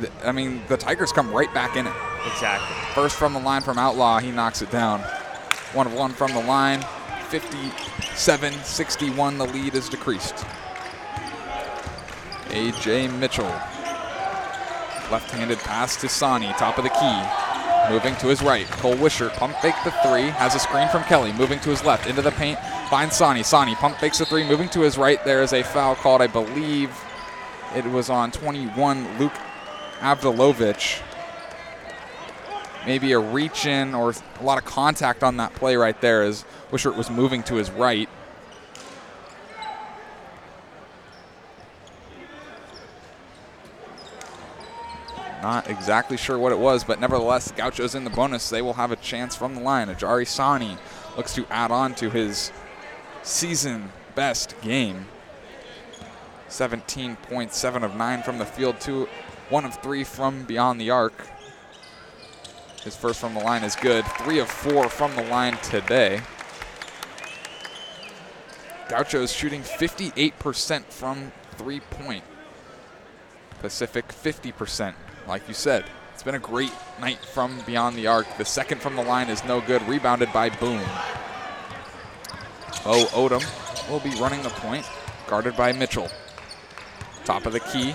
th- I mean, the Tigers come right back in it. Exactly. First from the line from Outlaw, he knocks it down. One of one from the line, 57 61. The lead is decreased. AJ Mitchell. Left handed pass to Sanni, top of the key. Moving to his right. Cole Wisher pump fake the three. Has a screen from Kelly. Moving to his left. Into the paint. Finds Sanni. Sanni pump fakes the three. Moving to his right. There is a foul called, I believe it was on 21, Luke Avdalovic maybe a reach in or a lot of contact on that play right there as Wishart was moving to his right. Not exactly sure what it was, but nevertheless, Gauchos in the bonus. They will have a chance from the line. Ajare Sanni looks to add on to his season best game. 17.7 of 9 from the field, two, one of three from beyond the arc. His first from the line is good. Three of four from the line today. Gaucho is shooting 58% from three point. Pacific 50%. Like you said, it's been a great night from beyond the arc. The second from the line is no good. Rebounded by Boone. Bo Odum will be running the point, guarded by Mitchell. Top of the key,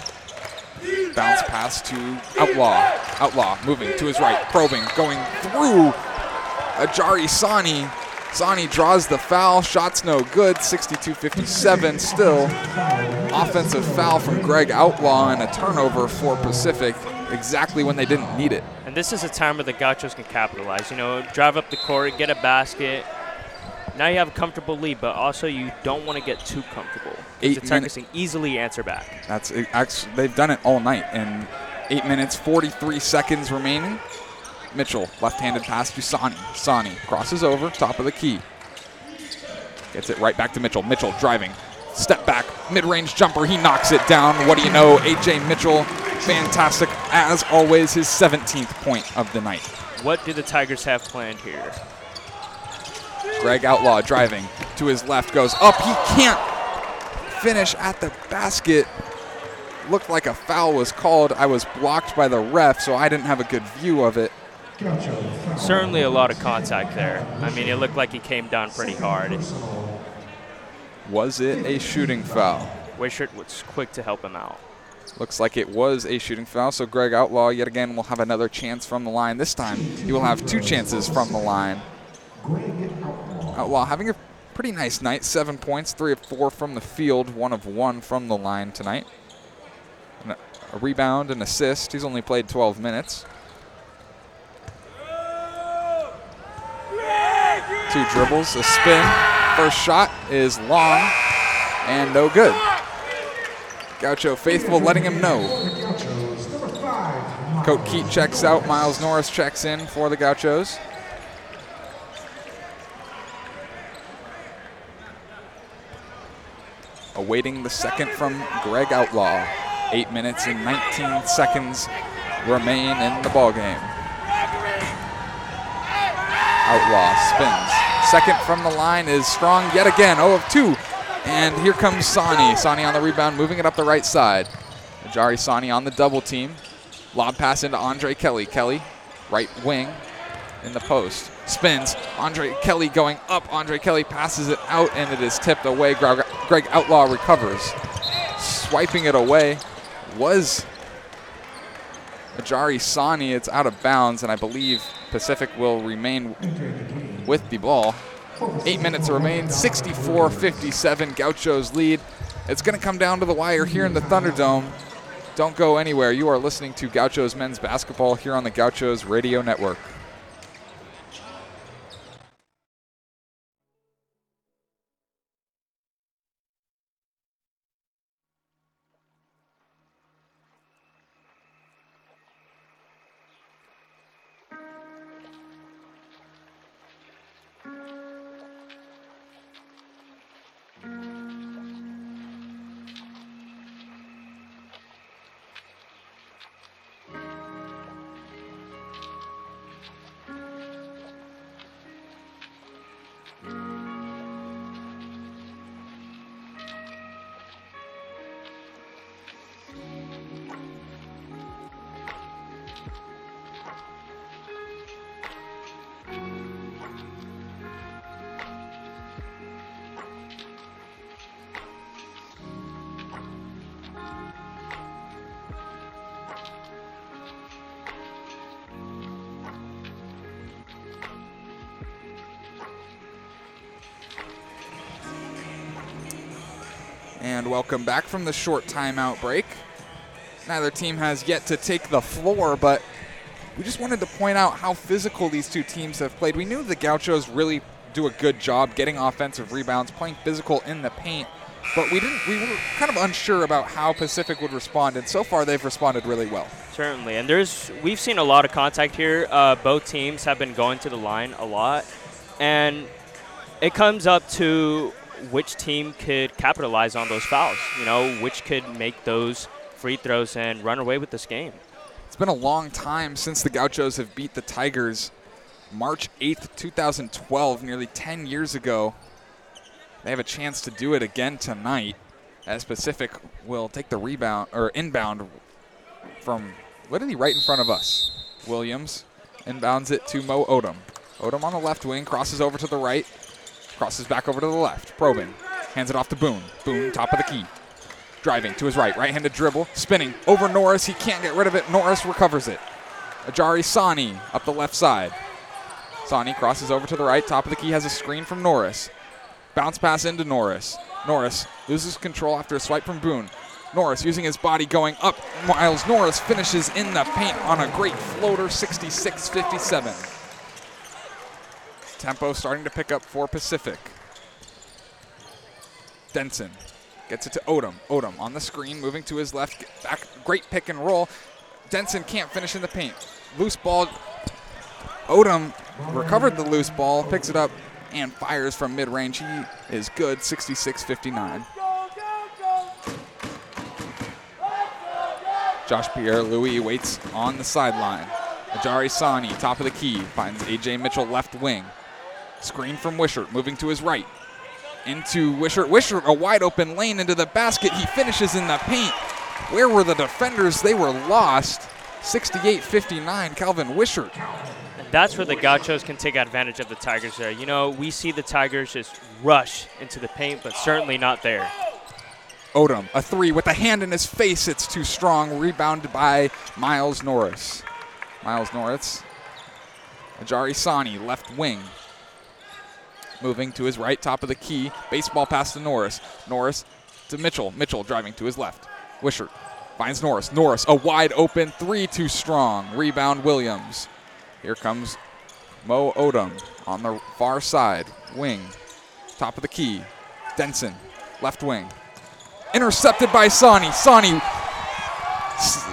Bounce pass to Outlaw. Outlaw moving to his right, probing, going through Ajare Sanni. Sanni draws the foul. Shot's no good. 62 57 still. Offensive foul from Greg Outlaw and a turnover for Pacific exactly when they didn't need it. And this is a time where the Gauchos can capitalize. You know, drive up the court, get a basket. Now you have a comfortable lead, but also you don't want to get too comfortable. Eight the Tigers minutes. can easily answer back. That's actually they've done it all night. And eight minutes, 43 seconds remaining. Mitchell, left-handed pass to Sanni. Sanni crosses over, top of the key. Gets it right back to Mitchell. Mitchell driving, step back, mid-range jumper. He knocks it down. What do you know? AJ Mitchell, fantastic as always. His 17th point of the night. What do the Tigers have planned here? Greg Outlaw driving to his left, goes up. He can't finish at the basket. Looked like a foul was called. I was blocked by the ref, so I didn't have a good view of it. Certainly a lot of contact there. I mean, it looked like he came down pretty hard. Was it a shooting foul? Wishart was quick to help him out. Looks like it was a shooting foul, so Greg Outlaw yet again will have another chance from the line. This time he will have two chances from the line. Outlaw having a pretty nice night. Seven points, three of four from the field, one of one from the line tonight. And a, rebound, an assist. He's only played 12 minutes. Two dribbles, a spin. First shot is long and no good. Gaucho faithful letting him know. Coach Keat checks out. Miles Norris checks in for the Gauchos. Awaiting the second from Greg Outlaw. Eight minutes and 19 seconds remain in the ballgame. Outlaw spins. Second from the line is strong yet again. 0 of 2. And here comes Sanni. Sanni on the rebound, moving it up the right side. Ajare Sanni on the double team. Lob pass into Andre Kelly. Kelly, right wing in the post. Spins. Andre Kelly going up. Andre Kelly passes it out and it is tipped away. Greg, Outlaw recovers. Swiping it away was Ajare Sanni. It's out of bounds and I believe Pacific will remain with the ball. Eight minutes remain. 64 57. Gauchos lead. It's going to come down to the wire here in the Thunderdome. Don't go anywhere. You are listening to Gauchos men's basketball here on the Gauchos Radio Network. Welcome back from the short timeout break. Neither team has yet to take the floor, but we just wanted to point out how physical these two teams have played. We knew the Gauchos really do a good job getting offensive rebounds, playing physical in the paint, but we didn't. We were kind of unsure about how Pacific would respond, and so far they've responded really well. Certainly, and there's we've seen a lot of contact here. Uh, both teams have been going to the line a lot, and it comes up to which team could capitalize on those fouls. You know, which could make those free throws and run away with this game. It's been a long time since the Gauchos have beat the Tigers. March 8th, 2012, nearly 10 years ago. They have a chance to do it again tonight as Pacific will take the rebound or inbound from literally right in front of us. Williams inbounds it to Mo Odum. Odum on the left wing crosses over to the right, crosses back over to the left. Probing, hands it off to Boone. Boone, top of the key. Driving to his right, right handed dribble, spinning over Norris. He can't get rid of it. Norris recovers it. Ajare Sanni up the left side. Sanni crosses over to the right, top of the key, has a screen from Norris. Bounce pass into Norris. Norris loses control after a swipe from Boone. Norris using his body going up. Miles Norris finishes in the paint on a great floater, 66 57. Tempo starting to pick up for Pacific. Denson gets it to Odum. Odum on the screen, moving to his left. Back, great pick and roll. Denson can't finish in the paint. Loose ball. Odum recovered the loose ball, picks it up, and fires from mid range. He is good, 66 59. Josh Pierre Louis waits on the sideline. Ajare Sanni, top of the key, finds AJ Mitchell left wing. Screen from Wishart, moving to his right. Into Wishart. Wishart, a wide open lane into the basket. He finishes in the paint. Where were the defenders? They were lost. 68 59, Calvin Wishart. And that's where the Gauchos can take advantage of the Tigers there. You know, we see the Tigers just rush into the paint, but certainly not there. Odum, a three with a hand in his face. It's too strong. Rebounded by Miles Norris. Miles Norris. Ajare Sanni, left wing. Moving to his right, top of the key. Baseball pass to Norris. Norris to Mitchell. Mitchell driving to his left. Wishart finds Norris. Norris, a wide open three, too strong. Rebound Williams. Here comes Mo Odum on the far side. Wing. Top of the key. Denson, left wing intercepted by Sanni. Sanni s-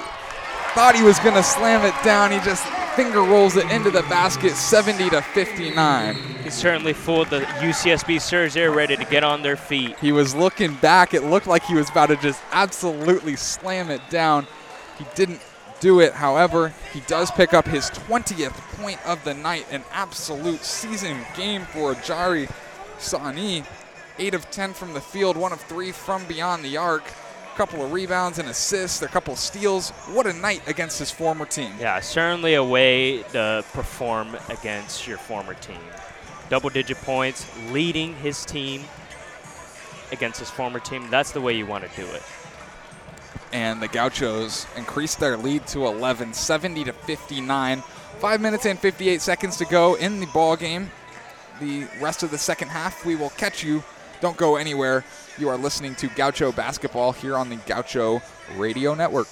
thought he was going to slam it down. He just finger rolls it into the basket, 70 to 59. He certainly fooled the UCSB Surge there, ready to get on their feet. He was looking back. It looked like he was about to just absolutely slam it down. He didn't do it. However, he does pick up his 20th point of the night, an absolute season game for Jari Sanni. 8 of 10 from the field, 1 of 3 from beyond the arc. A couple of rebounds and assists, a couple of steals. What a night against his former team. Yeah, certainly a way to perform against your former team. Double digit points, leading his team against his former team. That's the way you want to do it. and the Gauchos increased their lead to 11, 70 to 59. Five minutes and 58 seconds to go in the ball game. The rest of the second half, we will catch you. Don't go anywhere. You are listening to Gaucho basketball here on the Gaucho Radio Network.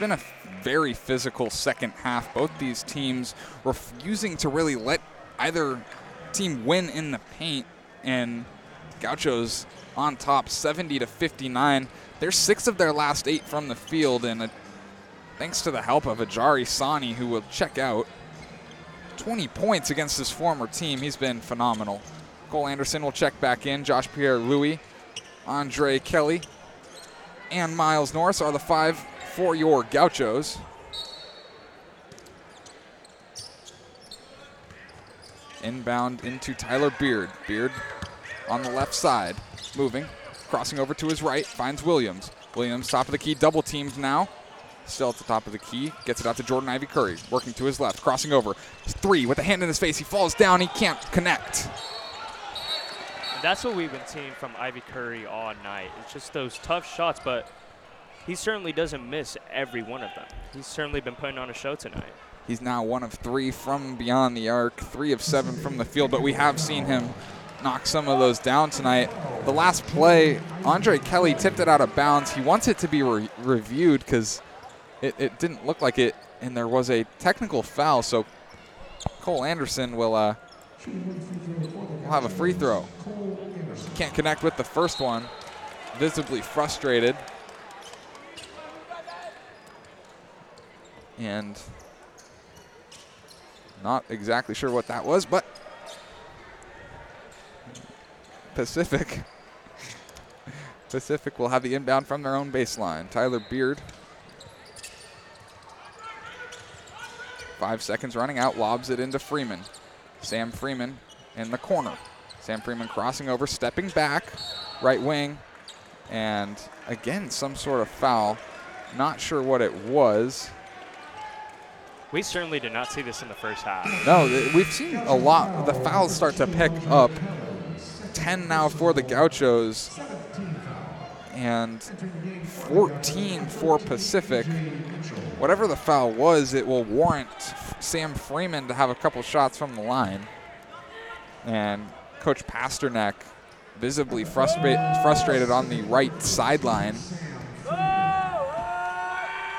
Been a very physical second half. Both these teams refusing to really let either team win in the paint, and Gauchos on top, 70 to 59. They're six of their last eight from the field, and uh thanks to the help of Ajare Sanni, who will check out. 20 points against his former team. He's been phenomenal. Cole Anderson will check back in. Josh Pierre Louis, Andre Kelly, and Miles Norris are the five for your Gauchos. Inbound into Tyler Beard. Beard on the left side, moving, crossing over to his right, finds Williams. Williams, top of the key, double teamed now. Still at the top of the key, gets it out to Jordan Ivy Curry, working to his left, crossing over. Three with a hand in his face. He falls down, he can't connect. That's what we've been seeing from Ivy Curry all night. It's just those tough shots, but he certainly doesn't miss every one of them. He's certainly been putting on a show tonight. He's now one of three from beyond the arc, three of seven from the field, but we have seen him knock some of those down tonight. The last play, Andre Kelly tipped it out of bounds. He wants it to be re- reviewed because it, it didn't look like it, and there was a technical foul. So Cole Anderson will, uh, will have a free throw. Can't connect with the first one. Visibly frustrated. And not exactly sure what that was, but Pacific. Pacific will have the inbound from their own baseline. Tyler Beard. Five seconds running out, lobs it into Freeman. Sam Freeman in the corner. Sam Freeman crossing over, stepping back, right wing, and again, some sort of foul. Not sure what it was. We certainly did not see this in the first half. No, we've seen a lot. The fouls start to pick up. 10 now for the Gauchos and 14 for Pacific. Whatever the foul was, it will warrant Sam Freeman to have a couple shots from the line. And Coach Pasternack visibly frustra- frustrated on the right sideline.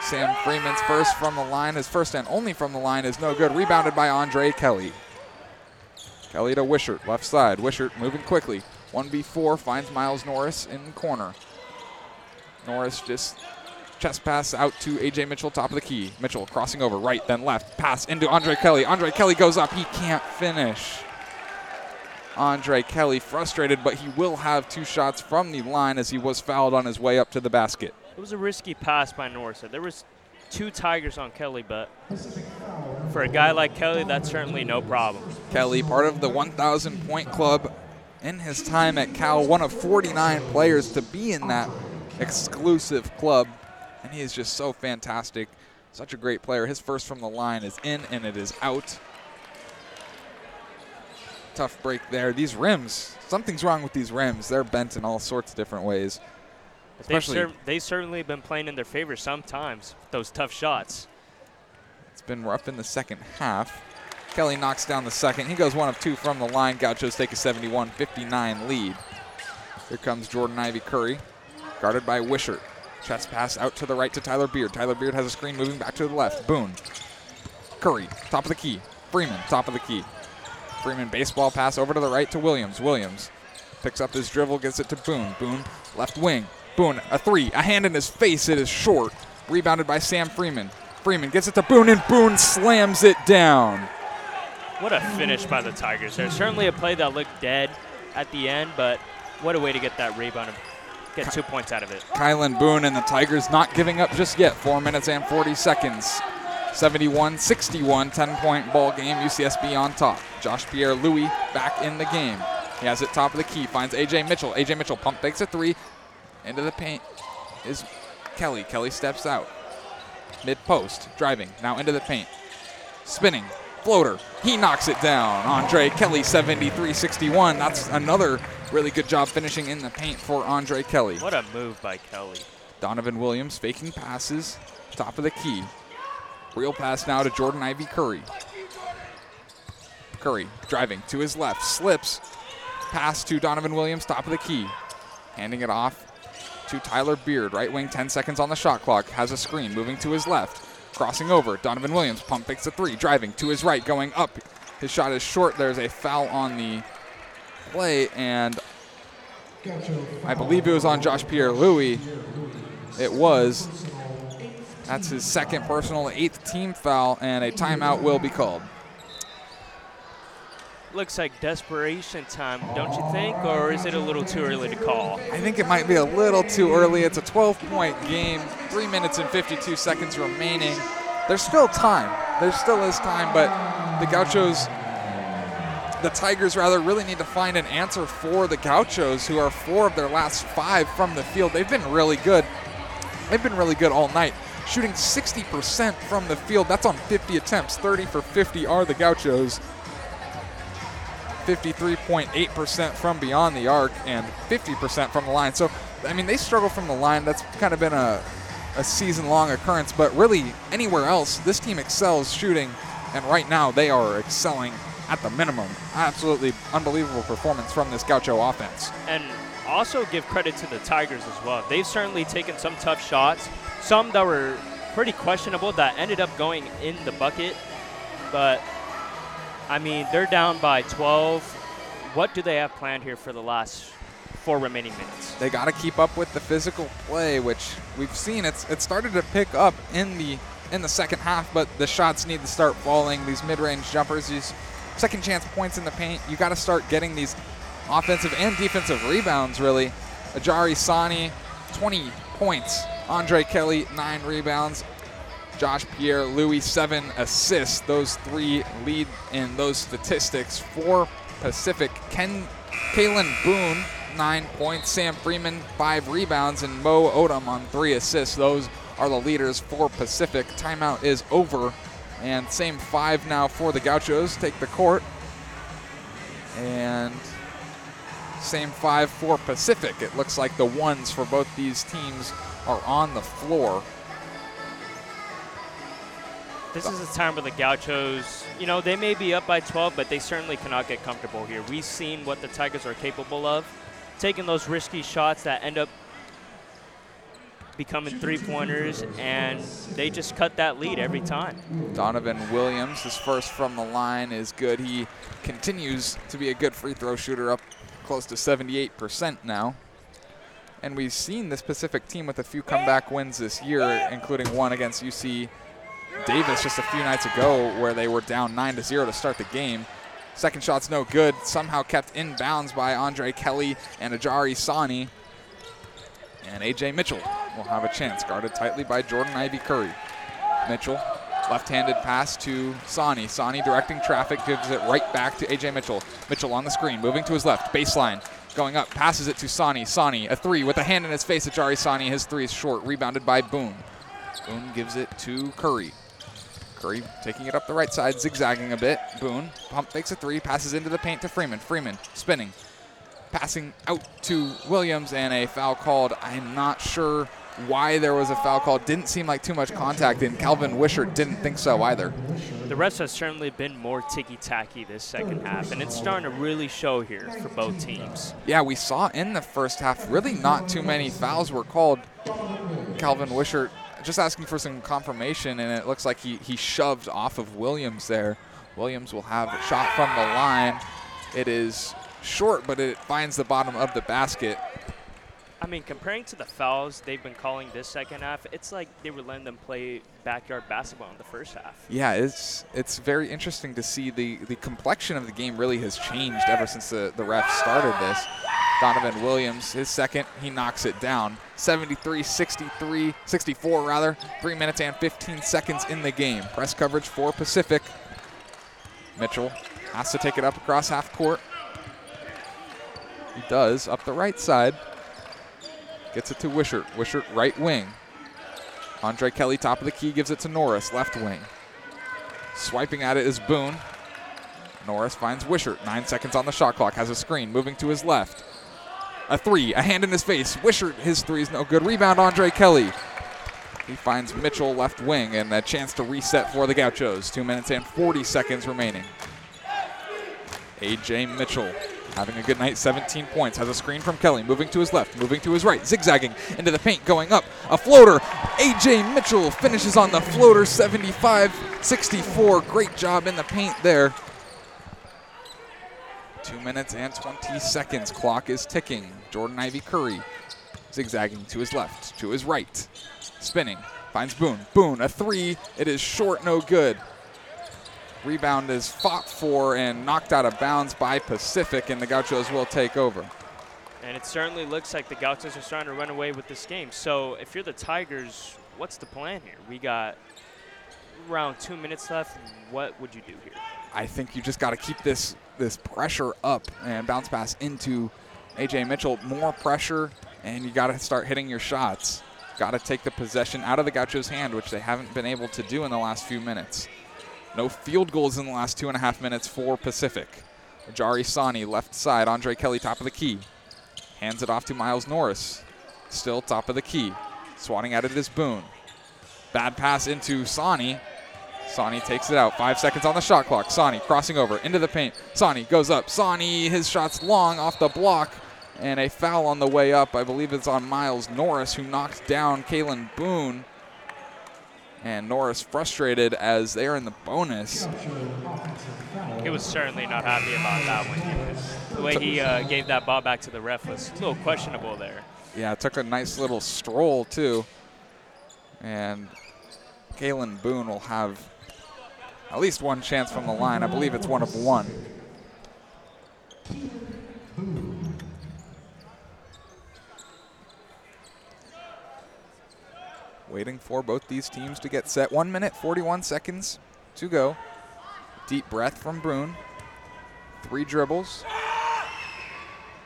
Sam Freeman's first from the line, his first and only from the line is no good. Rebounded by Andre Kelly. Kelly to Wishart, left side. Wishart moving quickly. 1v4 finds Miles Norris in corner. Norris just chest pass out to AJ Mitchell, top of the key. Mitchell crossing over, right, then left. Pass into Andre Kelly. Andre Kelly goes up. He can't finish. Andre Kelly frustrated, but he will have two shots from the line as he was fouled on his way up to the basket. It was a risky pass by Norris. There was two Tigers on Kelly, but for a guy like Kelly, that's certainly no problem. Kelly, part of the 1,000 point club in his time at Cal, one of 49 players to be in that exclusive club. And he is just so fantastic. Such a great player. His first from the line is in and it is out. Tough break there. These rims, something's wrong with these rims. They're bent in all sorts of different ways. They've, cer- they've certainly been playing in their favor sometimes, those tough shots. it's been rough in the second half. Kelly knocks down the second. He goes one of two from the line. Gauchos take a 71 59 lead. Here comes Jordan Ivy Curry, guarded by Wishart. Chest pass out to the right to Tyler Beard. Tyler Beard has a screen moving back to the left. Boone. Curry, top of the key. Freeman, top of the key. Freeman, baseball pass over to the right to Williams. Williams picks up his dribble, gets it to Boone. Boone, left wing. Boone, a three. A hand in his face. It is short. Rebounded by Sam Freeman. Freeman gets it to Boone, and Boone slams it down. What a finish by the Tigers. There's certainly a play that looked dead at the end, but what a way to get that rebound and get two points out of it. Keylan Boone and the Tigers not giving up just yet. Four minutes and 40 seconds. 71 61, 10 point ball game. UCSB on top. Josh Pierre Louis back in the game. He has it top of the key. Finds AJ Mitchell. AJ Mitchell pump fakes a three. Into the paint is Kelly. Kelly steps out. Mid post. Driving. Now into the paint. Spinning. Floater. He knocks it down. Andre Kelly 73 61. That's another really good job finishing in the paint for Andre Kelly. What a move by Kelly. Donovan Williams faking passes, top of the key. Real pass now to Jordan Ivy Curry. Curry driving to his left, slips, pass to Donovan Williams, top of the key. Handing it off to Tyler Beard, right wing, 10 seconds on the shot clock, has a screen, moving to his left, crossing over. Donovan Williams pump fakes a three, driving to his right, going up. His shot is short. There's a foul on the play, and I believe it was on Josh Pierre Louis. It was. That's his second personal, eighth team foul, and a timeout will be called. Looks like desperation time, don't you think? Or is it a little too early to call? I think it might be a little too early. It's a 12 point game, 3 minutes and 52 seconds remaining. There's still time. There still is time, but the Gauchos, the Tigers rather, really need to find an answer for the Gauchos, who are four of their last five from the field. They've been really good. They've been really good all night, shooting 60% from the field. That's on 50 attempts. 30 for 50 are the Gauchos. 53.8% from beyond the arc and 50% from the line. So, I mean, they struggle from the line. That's kind of been a, a season long occurrence, but really anywhere else, this team excels shooting, and right now they are excelling at the minimum. Absolutely unbelievable performance from this Gaucho offense. And also give credit to the Tigers as well. They've certainly taken some tough shots, some that were pretty questionable that ended up going in the bucket. But, I mean, they're down by 12. What do they have planned here for the last four remaining minutes? They got to keep up with the physical play, which we've seen. It's it started to pick up in the in the second half, but the shots need to start falling. These mid-range jumpers, these second chance points in the paint. You got to start getting these offensive and defensive rebounds. Really, Ajare Sanni, 20 points. Andre Kelly, nine rebounds. Josh Pierre Louis, seven assists. Those three lead in those statistics for Pacific. Ken Keylan Boone, nine points. Sam Freeman, five rebounds. And Mo Odum on three assists. Those are the leaders for Pacific. Timeout is over. And same five now for the Gauchos. Take the court. And same five for Pacific. It looks like the ones for both these teams are on the floor. This is a time where the Gauchos, you know, they may be up by 12, but they certainly cannot get comfortable here. We've seen what the Tigers are capable of, taking those risky shots that end up becoming three pointers, and they just cut that lead every time. Donovan Williams, his first from the line is good. He continues to be a good free throw shooter, up close to 78% now. And we've seen this Pacific team with a few comeback wins this year, including one against UC Davis just a few nights ago where they were down 9 to 0 to start the game. Second shot's no good, somehow kept in bounds by Andre Kelly and Ajare Sanni. And AJ Mitchell will have a chance, guarded tightly by Jordan Ivy Curry. Mitchell, left-handed pass to Sanni. Sanni directing traffic, gives it right back to AJ Mitchell. Mitchell on the screen, moving to his left, baseline, going up, passes it to Sanni. Sanni, a three with a hand in his face. Ajare Sanni, his three is short, rebounded by Boone. Boone gives it to Curry. Curry taking it up the right side, zigzagging a bit. Boone pump fakes a three, passes into the paint to Freeman. Freeman spinning, passing out to Williams, and a foul called. I'm not sure why there was a foul called. Didn't seem like too much contact, and Calvin Wishart didn't think so either. The refs have certainly been more ticky-tacky this second half, and it's starting to really show here for both teams. Yeah, we saw in the first half, really not too many fouls were called. Calvin Wishart just asking for some confirmation, and it looks like he, he shoved off of Williams there. Williams will have a shot from the line. It is short, but it finds the bottom of the basket. I mean, comparing to the fouls they've been calling this second half, it's like they were letting them play backyard basketball in the first half. Yeah, it's it's very interesting to see the, the complexion of the game really has changed ever since the, the refs started this. Donovan Williams, his second, he knocks it down. 73 63, 64 rather. Three minutes and 15 seconds in the game. Press coverage for Pacific. Mitchell has to take it up across half court. He does, up the right side. Gets it to Wishart. Wishart, right wing. Andre Kelly, top of the key, gives it to Norris, left wing. Swiping at it is Boone. Norris finds Wishart. Nine seconds on the shot clock. Has a screen. Moving to his left. A three. A hand in his face. Wishart, his three is no good. Rebound, Andre Kelly. He finds Mitchell left wing and a chance to reset for the Gauchos. Two minutes and 40 seconds remaining. A.J. Mitchell having a good night, 17 points. Has a screen from Kelly, moving to his left, moving to his right, zigzagging into the paint, going up. A floater. A.J. Mitchell finishes on the floater, 75 64. Great job in the paint there. Two minutes and 20 seconds. Clock is ticking. Jordan Ivy Curry zigzagging to his left, to his right. Spinning. Finds Boone. Boone, a three. It is short, no good. Rebound is fought for and knocked out of bounds by Pacific, and the Gauchos will take over. And it certainly looks like the Gauchos are starting to run away with this game. So if you're the Tigers, what's the plan here? We got around two minutes left. What would you do here? I think you just got to keep this this pressure up and bounce pass into AJ Mitchell. More pressure, and you got to start hitting your shots. Got to take the possession out of the Gauchos' hand, which they haven't been able to do in the last few minutes. No field goals in the last two and a half minutes for Pacific. Jari Sanni, left side. Andre Kelly, top of the key. Hands it off to Miles Norris. Still top of the key. Swatting at it is Boone. Bad pass into Sanni. Sanni takes it out. Five seconds on the shot clock. Sanni crossing over into the paint. Sanni goes up. Sanni, his shot's long off the block. And a foul on the way up. I believe it's on Miles Norris, who knocked down Keylan Boone. And Norris frustrated as they're in the bonus. He was certainly not happy about that one. The way he uh, gave that ball back to the ref was a little questionable there. Yeah, took a nice little stroll, too. And Keylan Boone will have at least one chance from the line. I believe it's one of one. Waiting for both these teams to get set. One minute, 41 seconds to go. Deep breath from Boone. Three dribbles.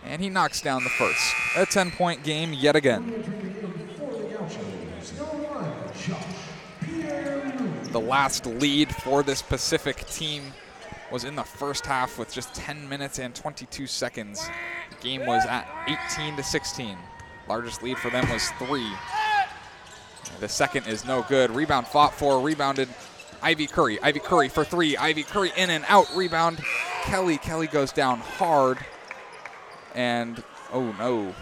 And he knocks down the first. A 10 point game yet again. The last lead for this Pacific team was in the first half with just 10 minutes and 22 seconds. The game was at 18 to 16. Largest lead for them was three. The second is no good. Rebound fought for, rebounded Ivy Curry. Ivy Curry for three. Ivy Curry in and out. Rebound. Kelly. Kelly goes down hard. And oh no.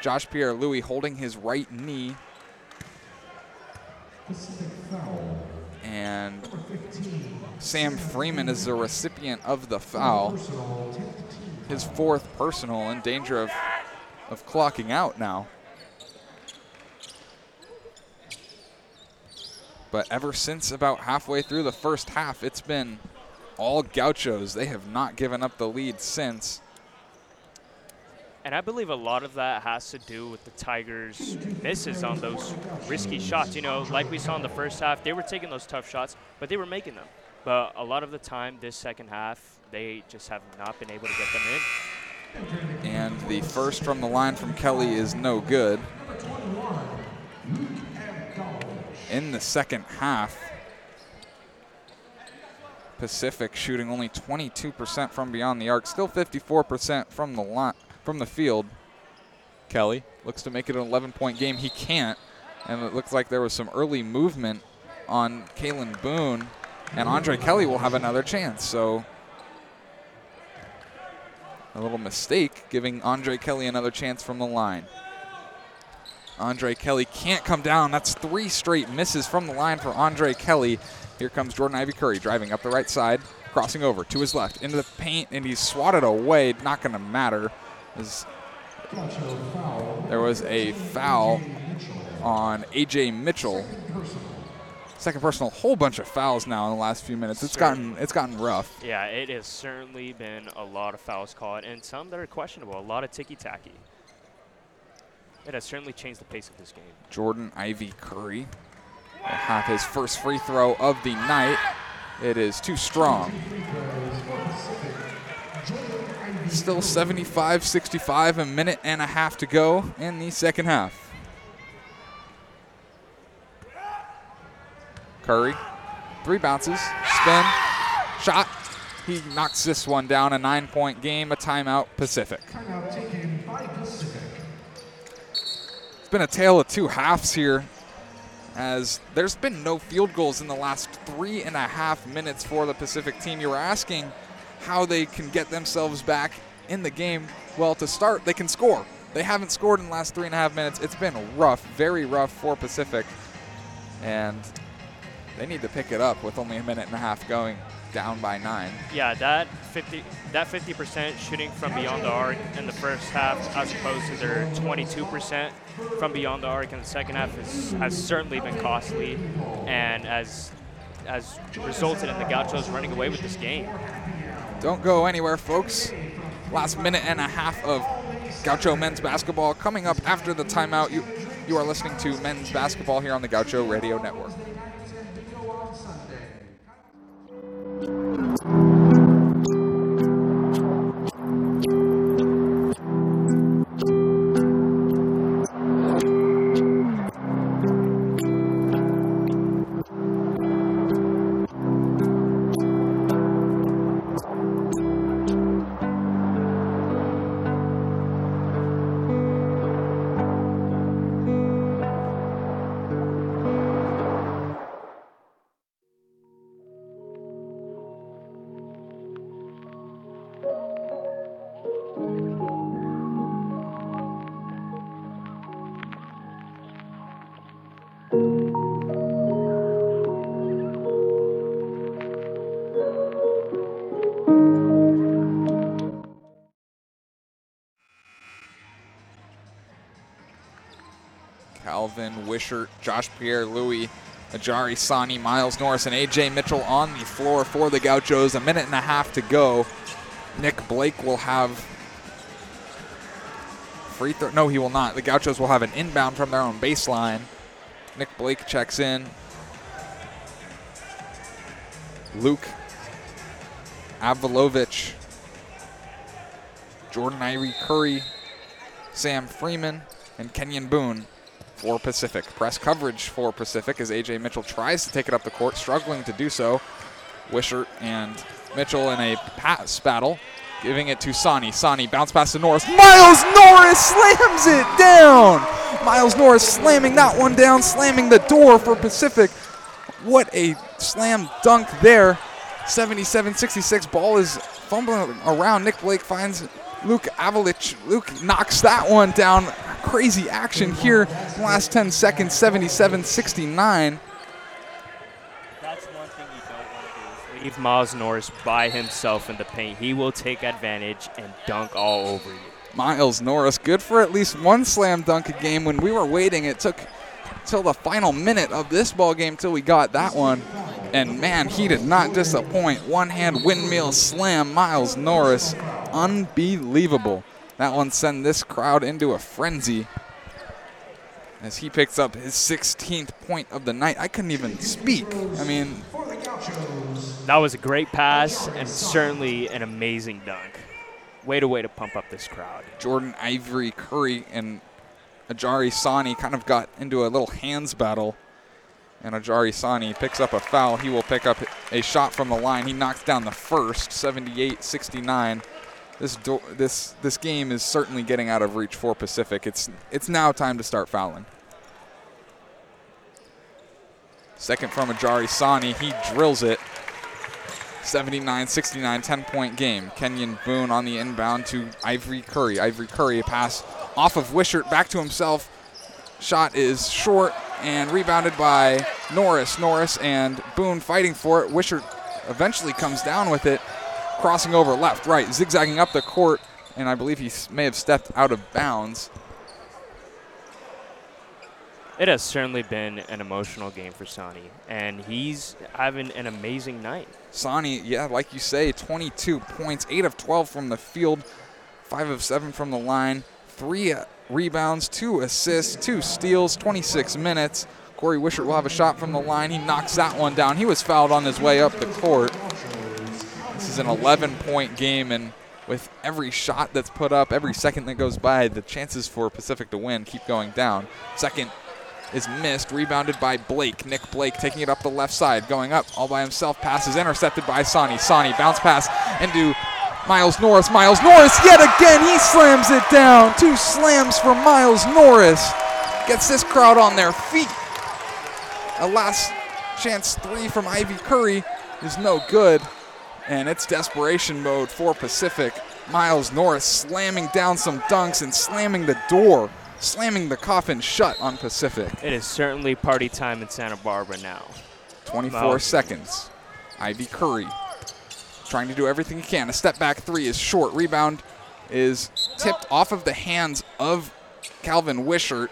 Josh Pierre Louis holding his right knee. And Sam Freeman is the recipient of the foul. Personal, 10th team. His fourth personal in danger of, of clocking out now. But ever since about halfway through the first half, it's been all gauchos. They have not given up the lead since. And I believe a lot of that has to do with the Tigers' misses on those risky shots. You know, like we saw in the first half, they were taking those tough shots, but they were making them. But a lot of the time, this second half, they just have not been able to get them in. And the first from the line from Kelly is no good. In the second half, Pacific shooting only 22% from beyond the arc, still 54% from the line, from the field. Kelly looks to make it an 11-point game. He can't, and it looks like there was some early movement on Keylan Boone, and Andre Kelly will have another chance. So a little mistake giving Andre Kelly another chance from the line. Andre Kelly can't come down. That's three straight misses from the line for Andre Kelly. Here comes Jordan Ivy Curry driving up the right side, crossing over to his left into the paint, and he's swatted away. Not going to matter. There was a foul on AJ Mitchell. Second personal, whole bunch of fouls now in the last few minutes. It's gotten it's gotten rough. Yeah, it has certainly been a lot of fouls called, and some that are questionable, a lot of ticky tacky. It has certainly changed the pace of this game. Jordan Ivy Curry will have his first free throw of the night. It is too strong. Still 75 65, a minute and a half to go in the second half. Curry, three bounces, spin, shot. He knocks this one down. A nine point game, a timeout, Pacific. Timeout taken by Pacific. It's been a tale of two halves here, as there's been no field goals in the last three and a half minutes for the Pacific team. You were asking how they can get themselves back in the game. Well, to start, they can score. They haven't scored in the last three and a half minutes. It's been rough, very rough for Pacific, and they need to pick it up with only a minute and a half going, down by nine. Yeah, that 50 that 50% shooting from beyond the arc in the first half, as opposed to their 22% from beyond the arc in the second half, is, has certainly been costly. And as has resulted in the Gauchos running away with this game. Don't go anywhere, folks. Last minute and a half of Gaucho men's basketball coming up after the timeout. You, you are listening to men's basketball here on the Gaucho Radio Network. Calvin Wishart, Josh Pierre Louis, Ajare Sanni, Miles Norris, and AJ Mitchell on the floor for the Gauchos. A minute and a half to go. Nick Blake will have free throw. No, he will not. The Gauchos will have an inbound from their own baseline. Nick Blake checks in. Luke Avdalovic, Jordan Ivy Curry, Sam Freeman, and Keylan Boone for Pacific. Press coverage for Pacific as AJ Mitchell tries to take it up the court, struggling to do so. Wishart and Mitchell in a pass battle, giving it to Sanni. Sanni bounce pass to Norris. Miles Norris slams it down. Miles Norris slamming that one down, slamming the door for Pacific. What a slam dunk there. 77 66. Ball is fumbling around. Nick Blake finds Luke Avdalovic. Luke knocks that one down. Crazy action here last 10 seconds. 77 69. That's one thing you don't want to do is leave Miles Norris by himself in the paint. He will take advantage and dunk all over you. Miles Norris, good for at least one slam dunk a game. When we were waiting, it took till the final minute of this ball game till we got that one. And man, he did not disappoint. One hand windmill slam, Miles Norris. Unbelievable. That one sent this crowd into a frenzy as he picks up his 16th point of the night. I couldn't even speak. I mean, That was a great pass and certainly an amazing dunk. Way to way to pump up this crowd. Jordan Ivory Curry and Ajare Sanni kind of got into a little hands battle. And Ajare Sanni picks up a foul. He will pick up a shot from the line. He knocks down the first, 78-69. This do- this this game is certainly getting out of reach for Pacific. It's it's now time to start fouling. Second from Ajare Sanni. He drills it. 79-69, 10-point game. Keylan Boone on the inbound to Ivory Curry. Ivory Curry, a pass off of Wishart back to himself. Shot is short and rebounded by Norris. Norris and Boone fighting for it. Wishart eventually comes down with it, crossing over left, right, zigzagging up the court, and I believe he may have stepped out of bounds. It has certainly been an emotional game for Sanni, and he's having an amazing night. Sanni, yeah, like you say, 22 points, 8 of 12 from the field, 5 of 7 from the line, 3 uh, rebounds, 2 assists, 2 steals, 26 minutes. Corey Wishart will have a shot from the line. He knocks that one down. He was fouled on his way up the court. Is an 11 point game, and with every shot that's put up, every second that goes by, the chances for Pacific to win keep going down. Second is missed, rebounded by Blake. Nick Blake taking it up the left side, going up all by himself. Pass is intercepted by Sanni. Sanni bounce pass into Miles Norris. Miles Norris yet again, he slams it down. Two slams for Miles Norris. Gets this crowd on their feet. A last chance three from Ivy Curry is no good. And it's desperation mode for Pacific. Miles Norris slamming down some dunks and slamming the door, slamming the coffin shut on Pacific. It is certainly party time in Santa Barbara now. 24 Wow. seconds. Ivy Curry trying to do everything he can. A step back three is short. Rebound is tipped off of the hands of Calvin Wishart.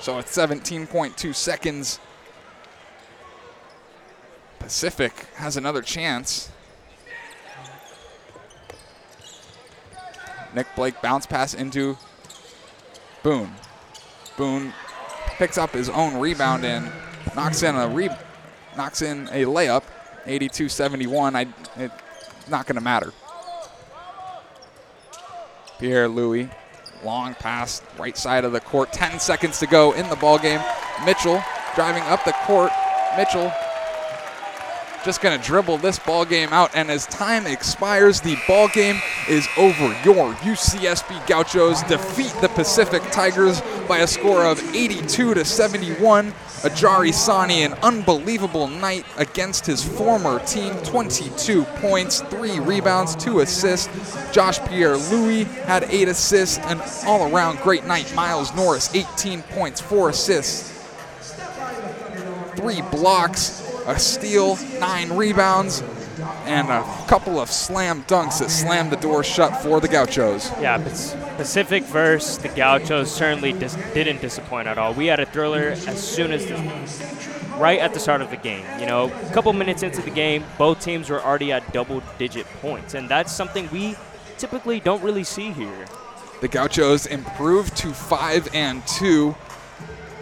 So it's 17.2 seconds. Pacific has another chance. Nick Blake bounce pass into Boone. Boone picks up his own rebound and knocks in a re- knocks in a layup, 82-71. I it's not going to matter. Pierre Louis, long pass, right side of the court. 10 seconds to go in the ball game. Mitchell driving up the court. Mitchell just going to dribble this ball game out, and as time expires, the ball game is over. Your UCSB Gauchos defeat the Pacific Tigers by a score of 82 to 71. Ajare Sanni, an unbelievable night against his former team 22 points, three rebounds, two assists. Josh Pierre Louis had eight assists, an all around great night. Miles Norris, 18 points, four assists, three blocks, a steal, nine rebounds, and a couple of slam dunks that slammed the door shut for the Gauchos. Yeah, Pacific versus the Gauchos certainly dis- didn't disappoint at all. We had a thriller as soon as the, right at the start of the game. You know, a couple minutes into the game, both teams were already at double-digit points, and that's something we typically don't really see here. The Gauchos improved to five and two,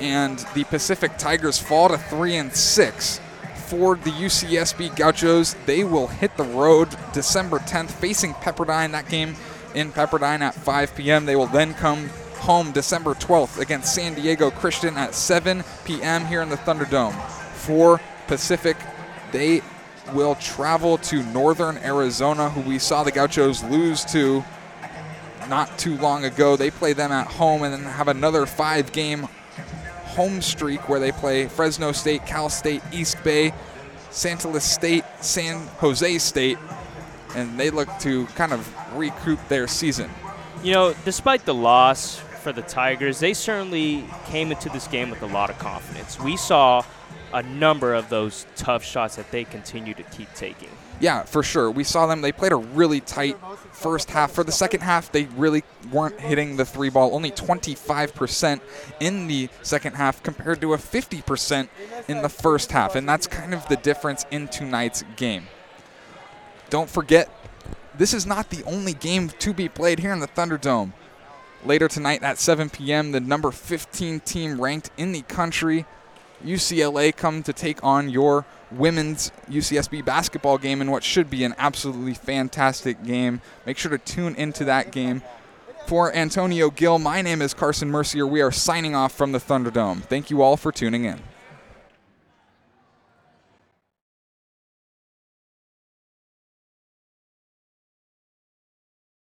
and the Pacific Tigers fall to three and six for the UCSB Gauchos. They will hit the road December 10th facing Pepperdine. That game in Pepperdine at 5 p.m. They will then come home December 12th against San Diego Christian at 7 p.m. here in the Thunderdome. For Pacific, they will travel to Northern Arizona, who we saw the Gauchos lose to not too long ago. They play them at home and then have another five game home streak where they play Fresno State, Cal State, East Bay, Santa Lucia State, San Jose State, and they look to kind of recoup their season. You know, despite the loss for the Tigers, they certainly came into this game with a lot of confidence. We saw a number of those tough shots that they continue to keep taking. Yeah, for sure. We saw them. They played a really tight first half. For the second half, they really weren't hitting the three ball. Only 25% in the second half compared to a 50% in the first half. And that's kind of the difference in tonight's game. Don't forget, this is not the only game to be played here in the Thunderdome. Later tonight at 7 p.m., the number 15 team ranked in the country, UCLA, come to take on your women's UCSB basketball game in what should be an absolutely fantastic game. Make sure to tune into that game. For Antonio Gill, my name is Carson Mercier. We are signing off from the Thunderdome. Thank you all for tuning in.